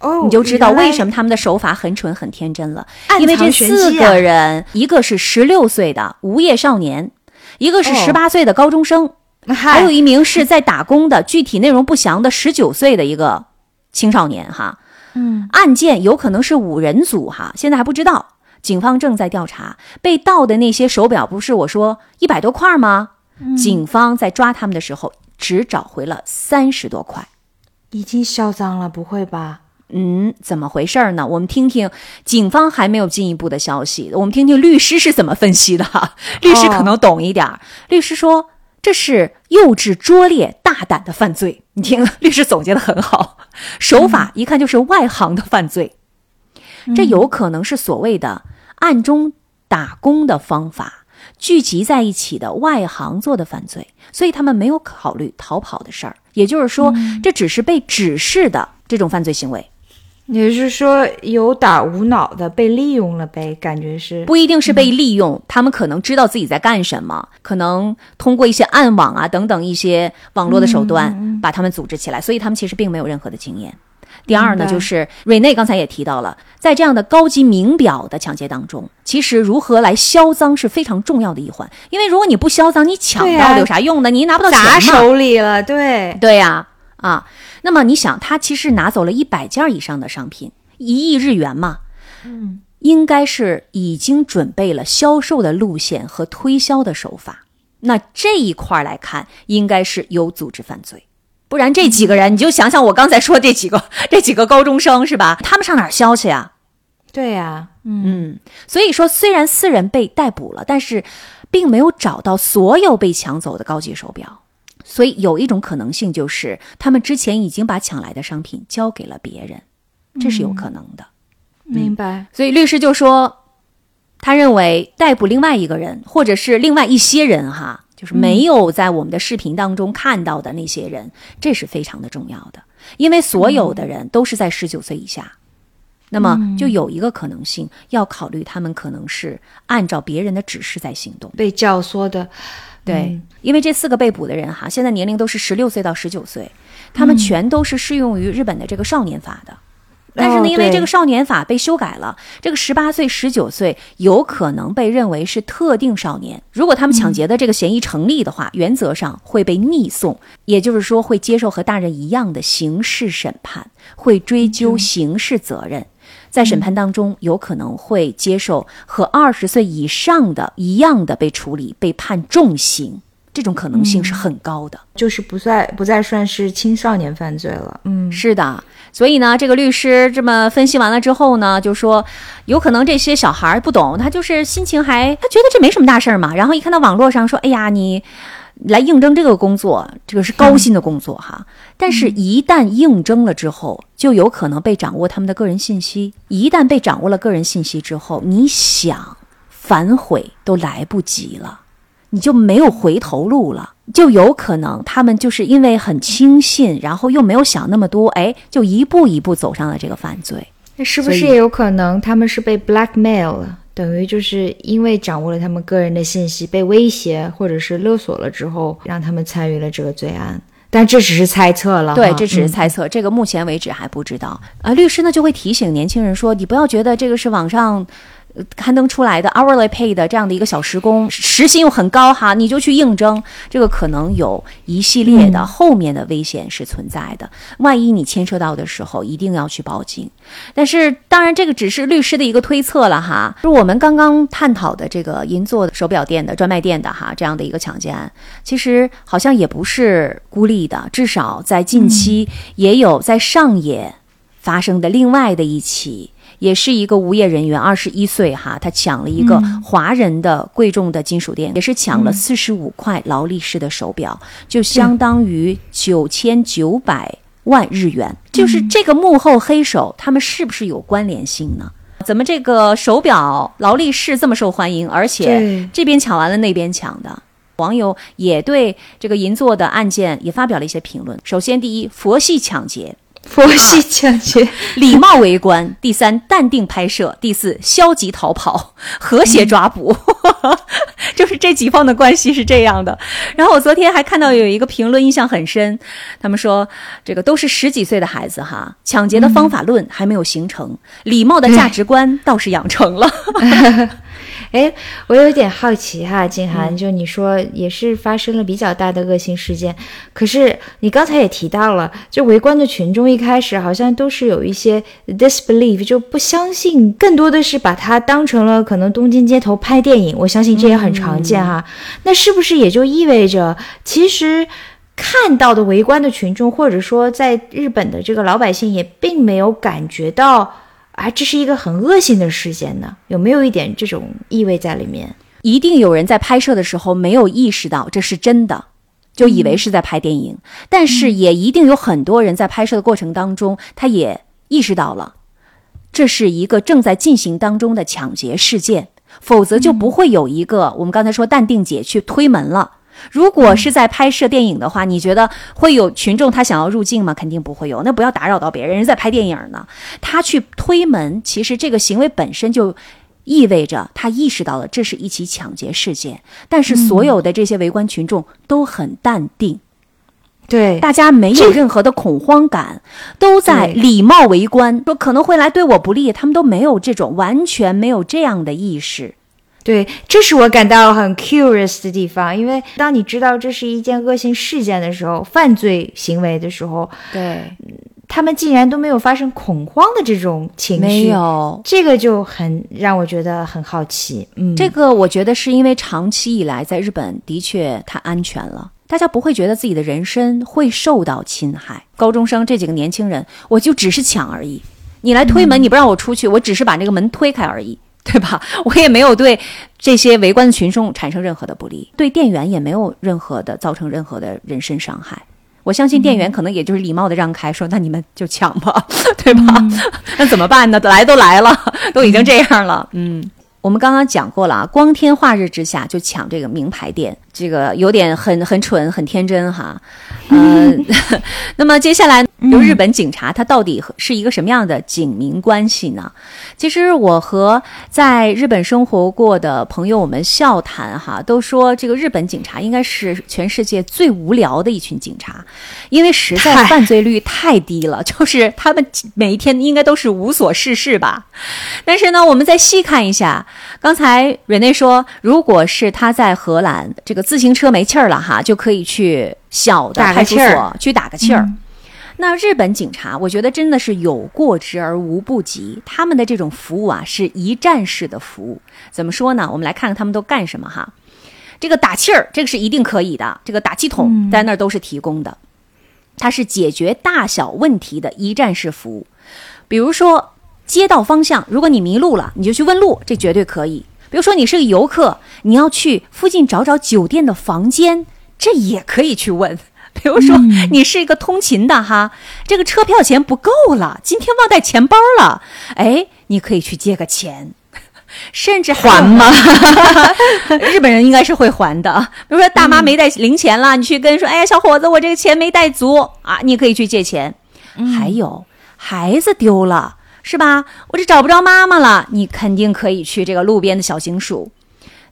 哦，你就知道为什么么他们的手法很蠢很天真了。暗因为这四个人，一个是十六岁的无业少年，一个是哦十八岁的高中生，还还有一名是在打工的，具体内容不详的十九岁的一个青少年哈。嗯，案件有可能是五人组哈，现在还不知道，警方正在调查。被盗的那些手表不是我说一百多块吗？嗯警方在抓他们的时候只找回了三十多块。已经销赃了，不会吧？嗯，怎么回事儿呢？我们听听警方还没有进一步的消息，我们听听律师是怎么分析的哈。律师可能懂一点儿。律师说这是幼稚、拙劣、大胆的犯罪。你听，律师总结的很好，手法一看就是外行的犯罪。这有可能是所谓的暗中打工的方法，聚集在一起的外行做的犯罪，所以他们没有考虑逃跑的事儿。也就是说，这只是被指示的这种犯罪行为。也就是说，有打无脑的被利用了呗，感觉是。不一定是被利用，他们可能知道自己在干什么，可能通过一些暗网啊等等一些网络的手段把他们组织起来，所以他们其实并没有任何的经验。第二呢，就是瑞内刚才也提到了，在这样的高级名表的抢劫当中，其实如何来销赃是非常重要的一环。因为如果你不销赃，你抢到有啥用呢？你拿不到钱砸。手里了，对，对呀、啊，那么你想，他其实拿走了一百件以上的商品，一亿日元嘛，嗯，应该是已经准备了销售的路线和推销的手法。那这一块来看，应该是有组织犯罪，不然这几个人，你就想想我刚才说这几个 这几个高中生是吧？他们上哪儿销去啊？对呀、嗯，嗯，所以说虽然四人被逮捕了，但是并没有找到所有被抢走的高级手表，所以有一种可能性就是他们之前已经把抢来的商品交给了别人，这是有可能的。明白。所以律师就说，他认为逮捕另外一个人，或者是另外一些人哈，就是没有在我们的视频当中看到的那些人，这是非常的重要的，因为所有的人都是在十九岁以下。那么就有一个可能性，要考虑他们可能是按照别人的指示在行动。被教唆的，对，因为这四个被捕的人哈，现在年龄都是十六岁到十九岁，他们全都是适用于日本的这个少年法的。但是呢，因为这个少年法被修改了，这个十八岁、十九岁有可能被认为是特定少年。如果他们抢劫的这个嫌疑成立的话，原则上会被逆送，也就是说会接受和大人一样的刑事审判，会追究刑事责任。在审判当中有可能会接受和二十岁以上的一样的被处理、被判重刑，这种可能性是很高的。就是不再不再算是青少年犯罪了。嗯，是的，所以呢，这个律师这么分析完了之后呢，就说有可能这些小孩儿不懂，他就是心情还他觉得这没什么大事儿嘛，然后一看到网络上说，哎呀，你来应征这个工作，这个是高薪的工作哈，但是一旦应征了之后，就有可能被掌握他们的个人信息，一旦被掌握了个人信息之后，你想反悔都来不及了。你就没有回头路了，就有可能他们就是因为很轻信，然后又没有想那么多，哎，就一步一步走上了这个犯罪。那是不是也有可能他们是被 blackmail 了？等于就是因为掌握了他们个人的信息，被威胁或者是勒索了之后，让他们参与了这个罪案。但这只是猜测了，对，这只是猜测，这个目前为止还不知道。啊，律师呢就会提醒年轻人说，你不要觉得这个是网上。呃刊登出来的 hourly pay 的这样的一个小时工，时薪又很高哈，你就去应征，这个可能有一系列的后面的危险是存在的。万一你牵涉到的时候，一定要去报警。但是，当然这个只是律师的一个推测了哈。就是我们刚刚探讨的这个银座手表店的专卖店的哈这样的一个抢劫案，其实好像也不是孤立的，至少在近期也有在上野发生的另外的一起。也是一个无业人员，二十一岁哈，他抢了一个华人的贵重的金属店，也是抢了四十五块劳力士的手表，就相当于九千九百万日元。就是这个幕后黑手，他们是不是有关联性呢？怎么这个手表劳力士这么受欢迎，而且这边抢完了那边抢的？网友也对这个银座的案件也发表了一些评论。首先，第一，佛系抢劫，佛系抢劫，礼貌围观；第三，淡定拍摄；第四，消极逃跑，和谐抓捕。就是这几方的关系是这样的。然后我昨天还看到有一个评论印象很深，他们说这个都是十几岁的孩子哈，抢劫的方法论还没有形成，礼貌的价值观倒是养成了。哎，我有点好奇哈，静涵，就你说也是发生了比较大的恶性事件，可是你刚才也提到了，就围观的群众一开始好像都是有一些 disbelief，就不相信，更多的是把它当成了可能东京街头拍电影，我相信这也很常见哈。那是不是也就意味着，其实？看到的围观的群众，或者说在日本的这个老百姓，也并没有感觉到啊，这是一个很恶性的事件呢？有没有一点这种意味在里面？一定有人在拍摄的时候没有意识到这是真的，就以为是在拍电影。但是也一定有很多人在拍摄的过程当中，他也意识到了这是一个正在进行当中的抢劫事件，否则就不会有一个、我们刚才说淡定姐去推门了。如果是在拍摄电影的话，你觉得会有群众他想要入境吗？肯定不会有，那不要打扰到别人，人在拍电影呢。他去推门，其实这个行为本身就意味着他意识到了这是一起抢劫事件，但是所有的这些围观群众都很淡定，对，大家没有任何的恐慌感，都在礼貌围观，说可能会来对我不利，他们都没有这种完全没有这样的意识。对，这是我感到很 curious 的地方，因为当你知道这是一件恶性事件的时候，犯罪行为的时候，对，他们竟然都没有发生恐慌的这种情绪，没，有。这个就很让我觉得很好奇。嗯，这个我觉得是因为长期以来在日本的确太安全了，大家不会觉得自己的人身会受到侵害。高中生这几个年轻人，我就只是抢而已，你来推门，你不让我出去，我只是把这个门推开而已。对吧？我也没有对这些围观的群众产生任何的不利，对店员也没有任何的造成任何的人身伤害。我相信店员可能也就是礼貌的让开，说那你们就抢吧，对吧？那怎么办呢？来都来了，都已经这样了，嗯。我们刚刚讲过了啊，光天化日之下就抢这个名牌店，这个有点很很蠢、很天真哈。呃，那么接下来，由日本警察他到底是一个什么样的警民关系呢？其实我和在日本生活过的朋友我们笑谈哈，都说这个日本警察应该是全世界最无聊的一群警察，因为实在犯罪率太低了，就是他们每一天应该都是无所事事吧。但是呢，我们再细看一下，刚才瑞内说，如果是他在荷兰，这个自行车没气儿了哈，就可以去小的派出所去打个气儿。那日本警察，我觉得真的是有过之而无不及。他们的这种服务啊，是一站式的服务。怎么说呢？我们来看看他们都干什么哈。这个打气儿，这个是一定可以的。这个打气筒在那儿都是提供的，它是解决大小问题的一站式服务。比如说街道方向，如果你迷路了，你就去问路，这绝对可以。比如说你是个游客，你要去附近找找酒店的房间，这也可以去问。比如说你是一个通勤的哈，这个车票钱不够了，今天忘带钱包了，哎，你可以去借个钱，甚至还吗？日本人应该是会还的。比如说大妈没带零钱了，你去跟说，哎呀，小伙子，我这个钱没带足啊，你可以去借钱。还有孩子丢了是吧？我这找不着妈妈了，你肯定可以去这个路边的小警署。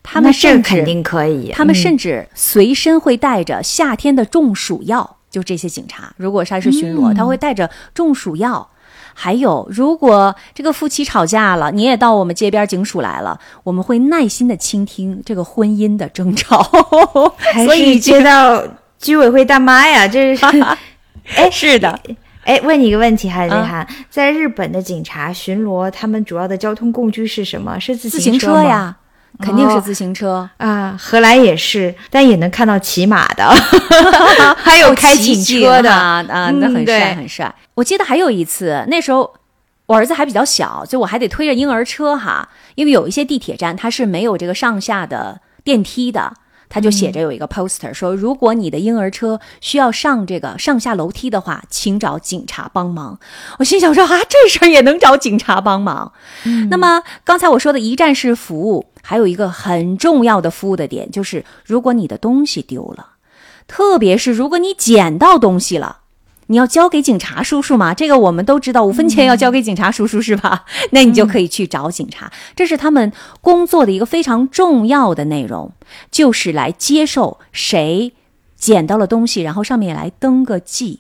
他们甚至肯定可以，他们甚至随身会带着夏天的中暑药。就这些警察，如果他是巡逻，他会带着中暑药。还有，如果这个夫妻吵架了，你也到我们街边警署来了，我们会耐心的倾听这个婚姻的争吵。所以接到居委会大妈呀，这是 哎，是的。哎，问你一个问题，哈李涵，在日本的警察巡逻，他们主要的交通工具是什么？是自行车呀？肯定是自行车啊，荷兰也是，但也能看到骑马的，还有开警车的啊，那很帅很帅。我记得还有一次，那时候我儿子还比较小，就我还得推着婴儿车哈，因为有一些地铁站它是没有这个上下的电梯的。他就写着有一个 poster 说，如果你的婴儿车需要上这个上下楼梯的话，请找警察帮忙。我心想说啊，这事儿也能找警察帮忙？那么刚才我说的一站式服务，还有一个很重要的服务的点，就是如果你的东西丢了，特别是如果你捡到东西了。你要交给警察叔叔吗？这个我们都知道，五分钱要交给警察叔叔是吧？那你就可以去找警察，这是他们工作的一个非常重要的内容，就是来接受谁捡到了东西，然后上面来登个记，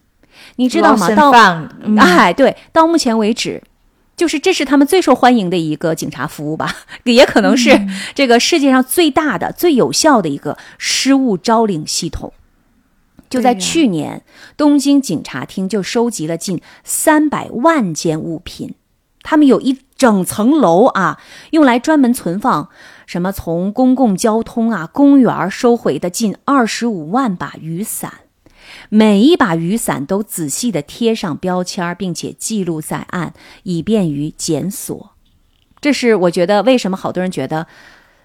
你知道吗？到 哎，对，到目前为止，就是这是他们最受欢迎的一个警察服务吧，也可能是这个世界上最大的、最有效的一个失物招领系统。就在去年，东京警察厅就收集了近三百万件物品，他们有一整层楼啊，用来专门存放什么从公共交通啊、公园收回的近二十五万把雨伞，每一把雨伞都仔细的贴上标签，并且记录在案，以便于检索。这是我觉得为什么好多人觉得。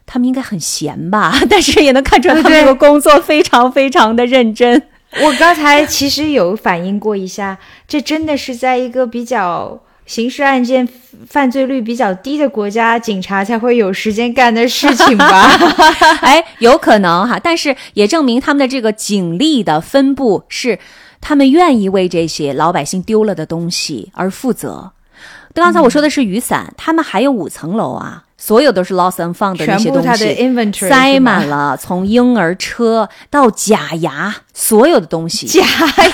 他们应该很闲吧，但是也能看出来他们这个工作非常非常的认真。我刚才其实有反映过一下，这真的是在一个比较刑事案件犯罪率比较低的国家，警察才会有时间干的事情吧？哎，有可能哈，但是也证明他们的这个警力的分布是，他们愿意为这些老百姓丢了的东西而负责。刚才我说的是雨伞，他们还有五层楼啊。所有都是 lost and found 的那些东西，塞满了，从婴儿车到假牙，所有的东西，假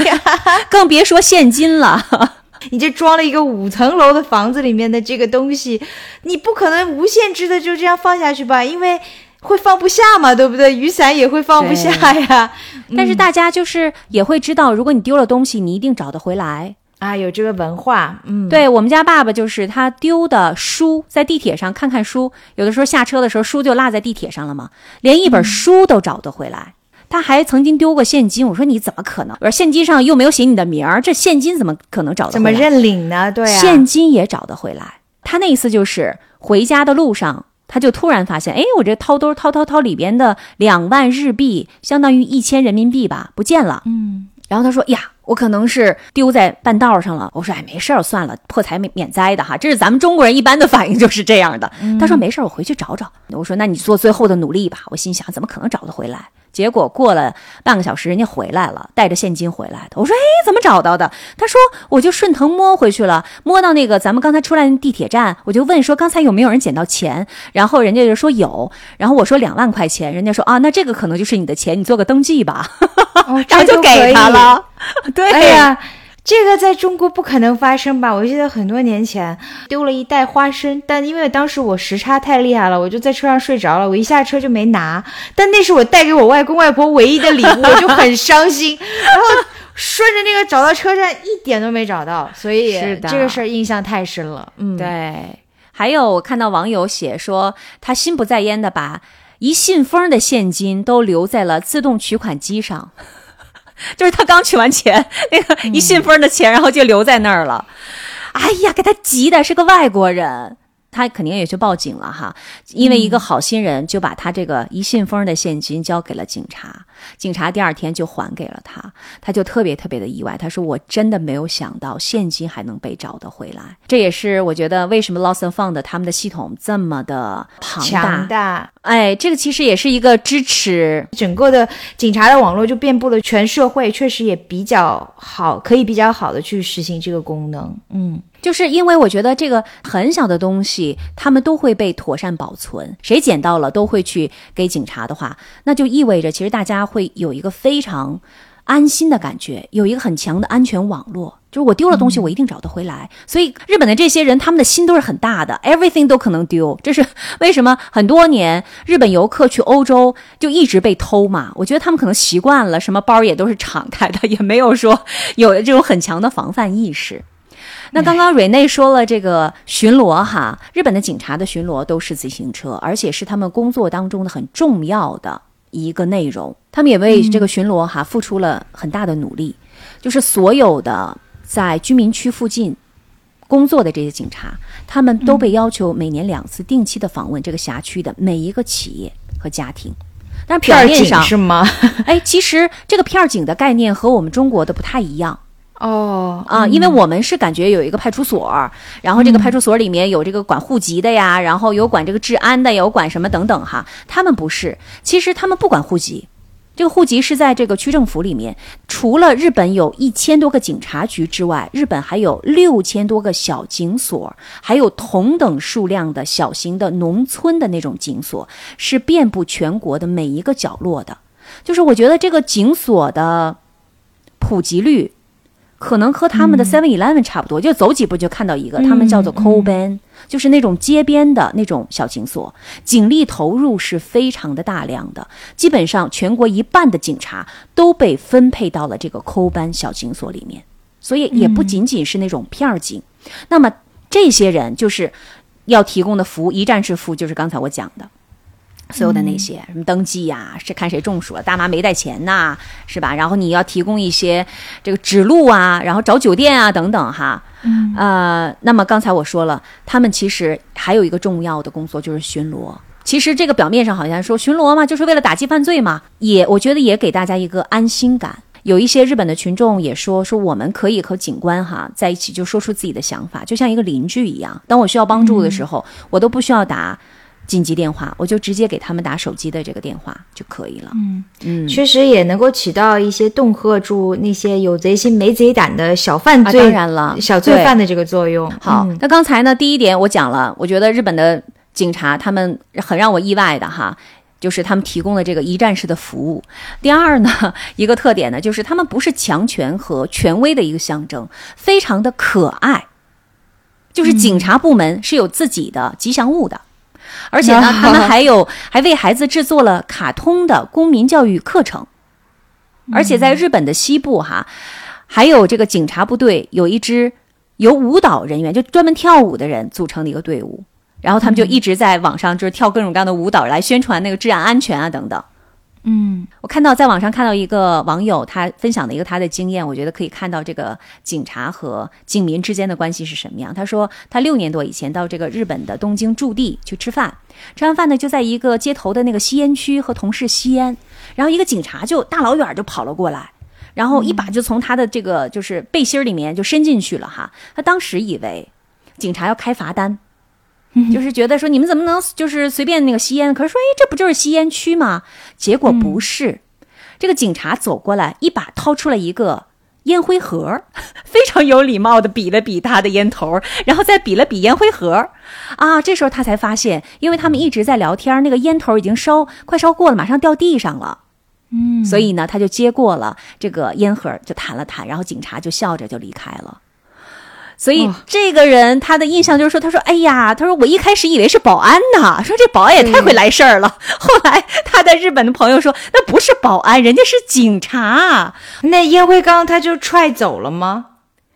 牙，更别说现金了。你这装了一个五层楼的房子里面的这个东西，你不可能无限制的就这样放下去吧？因为会放不下嘛，对不对？雨伞也会放不下呀。但是大家就是也会知道，如果你丢了东西，你一定找得回来。啊，有这个文化，嗯，对我们家爸爸就是他丢的书，在地铁上看看书，有的时候下车的时候书就落在地铁上了嘛，连一本书都找得回来。他还曾经丢过现金，我说你怎么可能？我说现金上又没有写你的名儿，这现金怎么可能找得？怎么认领呢？对，现金也找得回来。他那一次就是回家的路上，他就突然发现，哎，我这掏兜掏掏掏里边的两万日币，相当于一千人民币吧，不见了。嗯，然后他说呀。我可能是丢在半道上了。我说，哎，没事儿，算了，破财免免灾的哈。这是咱们中国人一般的反应，就是这样的。他说没事儿，我回去找找。我说，那你做最后的努力吧。我心想，怎么可能找得回来？结果过了半个小时，人家回来了，带着现金回来的。我说：“哎，怎么找到的？”他说：“我就顺藤摸回去了，摸到那个咱们刚才出来的地铁站，我就问说刚才有没有人捡到钱，然后人家就说有，然后我说两万块钱，人家说啊，那这个可能就是你的钱，你做个登记吧，然后就给他了。对呀。”这个在中国不可能发生吧？我记得很多年前丢了一袋花生，但因为当时我时差太厉害了，我就在车上睡着了，我一下车就没拿。但那是我带给我外公外婆唯一的礼物，我就很伤心。然后顺着那个找到车站，一点都没找到，所以这个事儿印象太深了。嗯，对，还有我看到网友写说，他心不在焉的把一信封的现金都留在了自动取款机上，就是他刚取完钱，那个一信封的钱，然后就留在那儿了。哎呀，给他急的是个外国人。他肯定也去报警了哈，因为一个好心人就把他这个一信封的现金交给了警察，警察第二天就还给了他，他就特别特别的意外，他说我真的没有想到现金还能被找得回来，这也是我觉得为什么 Lost and Found 他们的系统这么的庞强大，哎，这个其实也是一个支持整个的警察的网络就遍布了全社会，确实也比较好，可以比较好的去实行这个功能。嗯。就是因为我觉得这个很小的东西，他们都会被妥善保存，谁捡到了都会去给警察的话，那就意味着其实大家会有一个非常安心的感觉，有一个很强的安全网络，就是我丢了东西，我一定找得回来。所以日本的这些人，他们的心都是很大的，everything 都可能丢。这是为什么？很多年日本游客去欧洲就一直被偷嘛？我觉得他们可能习惯了，什么包也都是敞开的，也没有说有这种很强的防范意识。那刚刚瑞内说了这个巡逻哈，日本的警察的巡逻都是自行车，而且是他们工作当中的很重要的一个内容。他们也为这个巡逻哈付出了很大的努力，就是所有的在居民区附近工作的这些警察，他们都被要求每年两次定期的访问这个辖区的每一个企业和家庭。但是表面上是吗？哎，其实这个片儿警的概念和我们中国的不太一样。哦啊，因为我们是感觉有一个派出所，然后这个派出所里面有这个管户籍的呀，然后有管这个治安的，有管什么等等哈。他们不是，其实他们不管户籍，这个户籍是在这个区政府里面。除了日本有一千多个警察局之外，日本还有六千多个小警所，还有同等数量的小型的农村的那种警所，是遍布全国的每一个角落的。就是我觉得这个警所的普及率。可能和他们的 Seven Eleven 差不多，就走几步就看到一个，他们叫做 Koban，就是那种街边的那种小警所，警力投入是非常的大量的，基本上全国一半的警察都被分配到了这个 Koban 小警所里面，所以也不仅仅是那种片儿警。那么这些人就是要提供的服务，一站式服务，就是刚才我讲的。所有的那些什么登记呀，是看谁中暑了，大妈没带钱呐，是吧？然后你要提供一些这个指路啊，然后找酒店啊等等哈。嗯，呃，那么刚才我说了，他们其实还有一个重要的工作就是巡逻。其实这个表面上好像说巡逻嘛，就是为了打击犯罪嘛，也我觉得也给大家一个安心感。有一些日本的群众也说说我们可以和警官哈在一起，就说出自己的想法，就像一个邻居一样。当我需要帮助的时候，我都不需要打。紧急电话，我就直接给他们打手机的这个电话就可以了。嗯嗯，确实也能够起到一些恫吓住那些有贼心没贼胆的小犯罪，当然了，小罪犯的这个作用。好，那刚才呢，第一点我讲了，我觉得日本的警察他们很让我意外的哈，就是他们提供的这个一站式的服务。第二呢，一个特点呢，就是他们不是强权和权威的一个象征，非常的可爱，就是警察部门是有自己的吉祥物的。而且呢，他们还有还为孩子制作了卡通的公民教育课程，而且在日本的西部哈，还有这个警察部队有一支由舞蹈人员就专门跳舞的人组成的一个队伍，然后他们就一直在网上就是跳各种各样的舞蹈来宣传那个治安安全啊等等。嗯，我看到在网上看到一个网友他分享的一个他的经验，我觉得可以看到这个警察和警民之间的关系是什么样。他说他六年多以前到这个日本的东京驻地去吃饭，吃完饭呢就在一个街头的那个吸烟区和同事吸烟，然后一个警察就大老远就跑了过来，然后一把就从他的这个就是背心里面就伸进去了哈。他当时以为警察要开罚单。就是觉得说你们怎么能就是随便那个吸烟？可是说，哎，这不就是吸烟区吗？结果不是，这个警察走过来，一把掏出了一个烟灰盒，非常有礼貌的比了比他的烟头，然后再比了比烟灰盒。啊，这时候他才发现，因为他们一直在聊天，那个烟头已经烧快烧过了，马上掉地上了。嗯，所以呢，他就接过了这个烟盒，就弹了弹，然后警察就笑着就离开了。所以这个人他的印象就是说，他说：“哎呀，他说我一开始以为是保安呢，说这保安也太会来事儿了。”后来他在日本的朋友说：“那不是保安，人家是警察。那烟灰缸他就踹走了吗？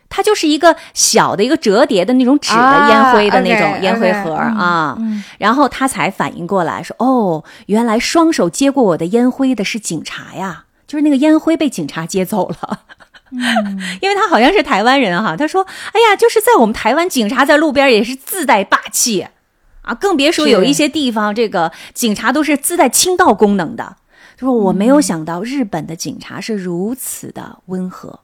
他就是一个小的一个折叠的那种纸的烟灰的那种烟灰盒啊。然后他才反应过来，说：哦，原来双手接过我的烟灰的是警察呀，就是那个烟灰被警察接走了。”嗯，因为他好像是台湾人哈，他说：“哎呀，就是在我们台湾，警察在路边也是自带霸气啊，更别说有一些地方，这个警察都是自带清道功能的。”他说：“我没有想到日本的警察是如此的温和。”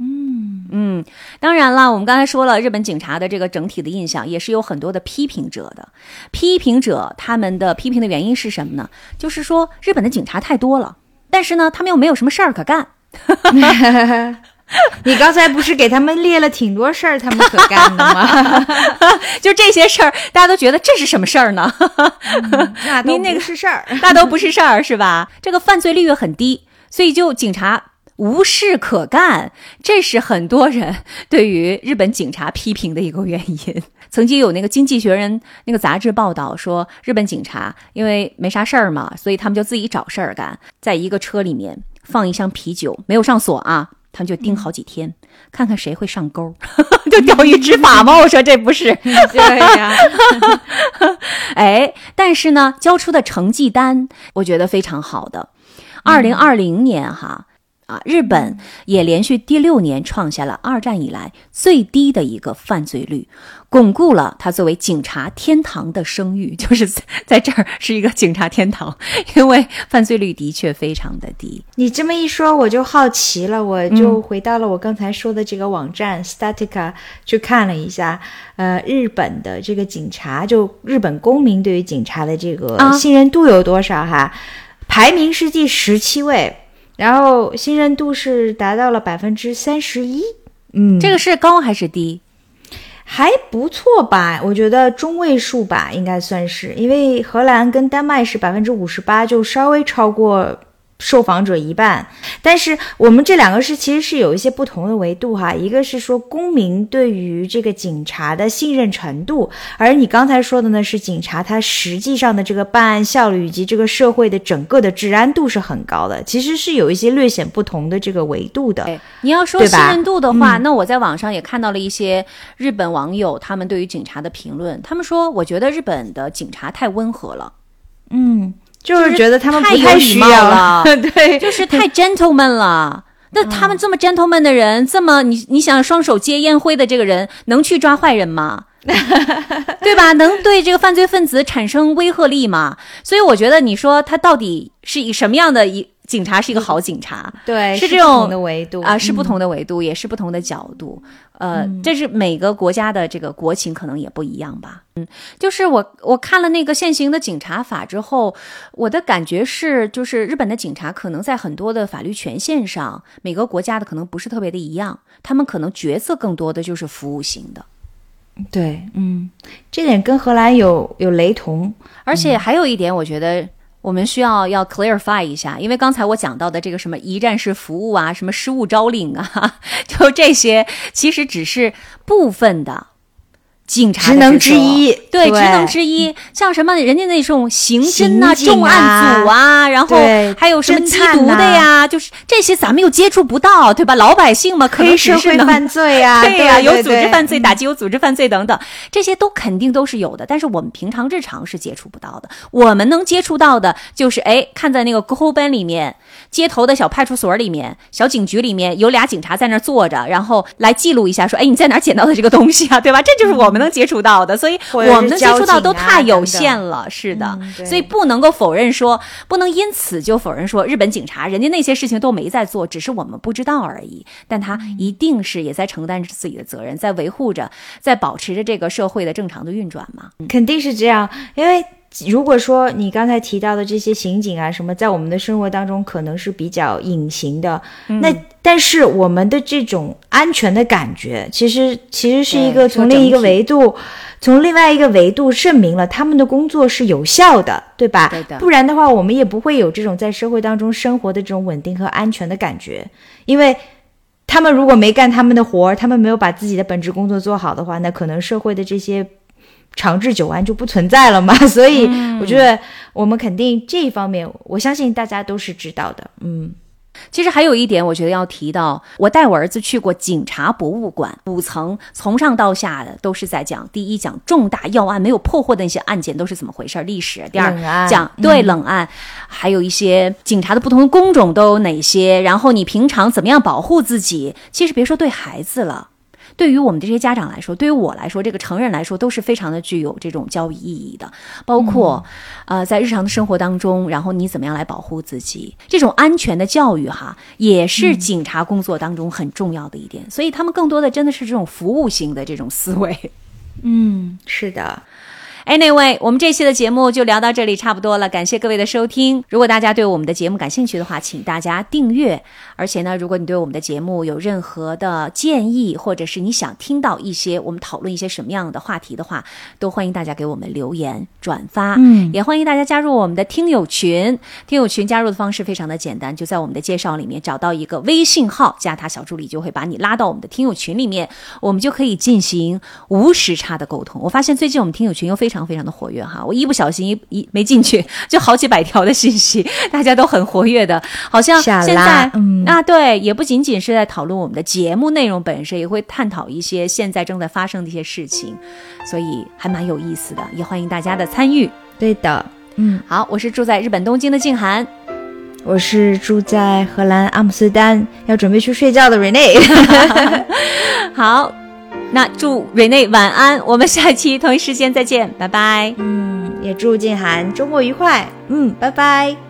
嗯嗯，当然了，我们刚才说了，日本警察的这个整体的印象也是有很多的批评者的。批评者他们的批评的原因是什么呢？就是说日本的警察太多了，但是呢，他们又没有什么事儿可干。你刚才不是给他们列了挺多事儿，他们可干的吗？就这些事儿，大家都觉得这是什么事儿呢？那都不是事儿，那都不是事儿，是吧？这个犯罪率很低，所以就警察无事可干，这是很多人对于日本警察批评的一个原因。曾经有那个《经济学人》那个杂志报道说，日本警察因为没啥事儿嘛，所以他们就自己找事儿干，在一个车里面。放一箱啤酒，没有上锁啊，他们就盯好几天，看看谁会上钩，就钓鱼执法吗？我说这不是，对呀，哎，但是呢，交出的成绩单，我觉得非常好的。二零二零年哈。啊，日本也连续第六年创下了二战以来最低的一个犯罪率，巩固了它作为警察天堂的声誉。就是在这儿是一个警察天堂，因为犯罪率的确非常的低。你这么一说，我就好奇了，我就回到了我刚才说的这个网站 Statica 去看了一下，呃，日本的这个警察，就日本公民对于警察的这个信任度有多少？哈，排名是第十七位。然后信任度是达到了百分之三十一，嗯，这个是高还是低？还不错吧，我觉得中位数吧，应该算是，因为荷兰跟丹麦是百分之五十八，就稍微超过。受访者一半，但是我们这两个是其实是有一些不同的维度哈，一个是说公民对于这个警察的信任程度，而你刚才说的呢是警察他实际上的这个办案效率以及这个社会的整个的治安度是很高的，其实是有一些略显不同的这个维度的。你要说信任度的话，那我在网上也看到了一些日本网友他们对于警察的评论，他们说我觉得日本的警察太温和了，嗯。就是觉得他们太有礼貌了，对，就是太 gentleman 了。那他们这么 gentleman 的人，这么你你想双手接烟灰的这个人，能去抓坏人吗？对吧？能对这个犯罪分子产生威慑力吗？所以我觉得，你说他到底是以什么样的一？警察是一个好警察，对，是这种的维度啊，是不同的维度，也是不同的角度。呃，这是每个国家的这个国情可能也不一样吧。嗯，就是我我看了那个现行的警察法之后，我的感觉是，就是日本的警察可能在很多的法律权限上，每个国家的可能不是特别的一样，他们可能角色更多的就是服务型的。对，嗯，这点跟荷兰有有雷同，而且还有一点，我觉得。我们需要要 clarify 一下，因为刚才我讲到的这个什么一站式服务啊，什么失物招领啊，就这些，其实只是部分的。警察职能之一，对职能之一，像什么人家那种刑侦啊、重案组啊，然后还有什么缉毒的呀，就是这些咱们又接触不到，对吧？老百姓嘛，可能只是能犯罪呀，对呀，有组织犯罪打击，有组织犯罪等等，这些都肯定都是有的。但是我们平常日常是接触不到的，我们能接触到的就是，哎，看在那个本里面。街头的小派出所里面，小警局里面有俩警察在那坐着，然后来记录一下，说：“哎，你在哪捡到的这个东西啊？对吧？”这就是我们能接触到的，所以我们的接触到都太有限了。是的，所以不能够否认说，不能因此就否认说，日本警察人家那些事情都没在做，只是我们不知道而已。但他一定是也在承担着自己的责任，在维护着，在保持着这个社会的正常的运转嘛。肯定是这样，因为。如果说你刚才提到的这些刑警啊什么，在我们的生活当中可能是比较隐形的，那但是我们的这种安全的感觉，其实其实是一个从另一个维度，从另外一个维度证明了他们的工作是有效的，对吧？对的不然的话，我们也不会有这种在社会当中生活的这种稳定和安全的感觉，因为。他们如果没干他们的活儿，他们没有把自己的本职工作做好的话，那可能社会的这些长治久安就不存在了嘛。所以，我觉得我们肯定这一方面，我相信大家都是知道的。嗯。其实还有一点，我觉得要提到，我带我儿子去过警察博物馆，五层从上到下的都是在讲，第一讲重大要案没有破获的那些案件都是怎么回事历史；第二讲对冷案，还有一些警察的不同的工种都有哪些，然后你平常怎么样保护自己。其实别说对孩子了。对于我们这些家长来说，对于我来说，这个成人来说，都是非常的具有这种教育意义的。包括，呃，在日常的生活当中，然后你怎么样来保护自己，这种安全的教育哈，也是警察工作当中很重要的一点。所以他们更多的真的是这种服务型的这种思维。嗯，是的。Anyway，我们这期的节目就聊到这里差不多了，感谢各位的收听。如果大家对我们的节目感兴趣的话，请大家订阅。而且呢，如果你对我们的节目有任何的建议，或者是你想听到一些我们讨论一些什么样的话题的话，都欢迎大家给我们留言转发。嗯也欢迎大家加入我们的听友群。听友群加入的方式非常的简单，就在我们的介绍里面找到一个微信号，加他小助理就会把你拉到我们的听友群里面，我们就可以进行无时差的沟通。我发现最近我们听友群又非常非常的活跃哈，我一不小心一一没进去，就好几百条的信息，大家都很活跃的，好像 现在嗯啊，对，也不仅仅是在讨论我们的节目内容本身，也会探讨一些现在正在发生的一些事情，所以还蛮有意思的，也欢迎大家的参与。对的。嗯，好，我是住在日本东京的静涵，我是住在荷兰阿姆斯特丹，要准备去睡觉的 Rene。好，那祝瑞内晚安，我们下期同一时间再见，拜拜。嗯，也祝静涵周末愉快。嗯，拜拜。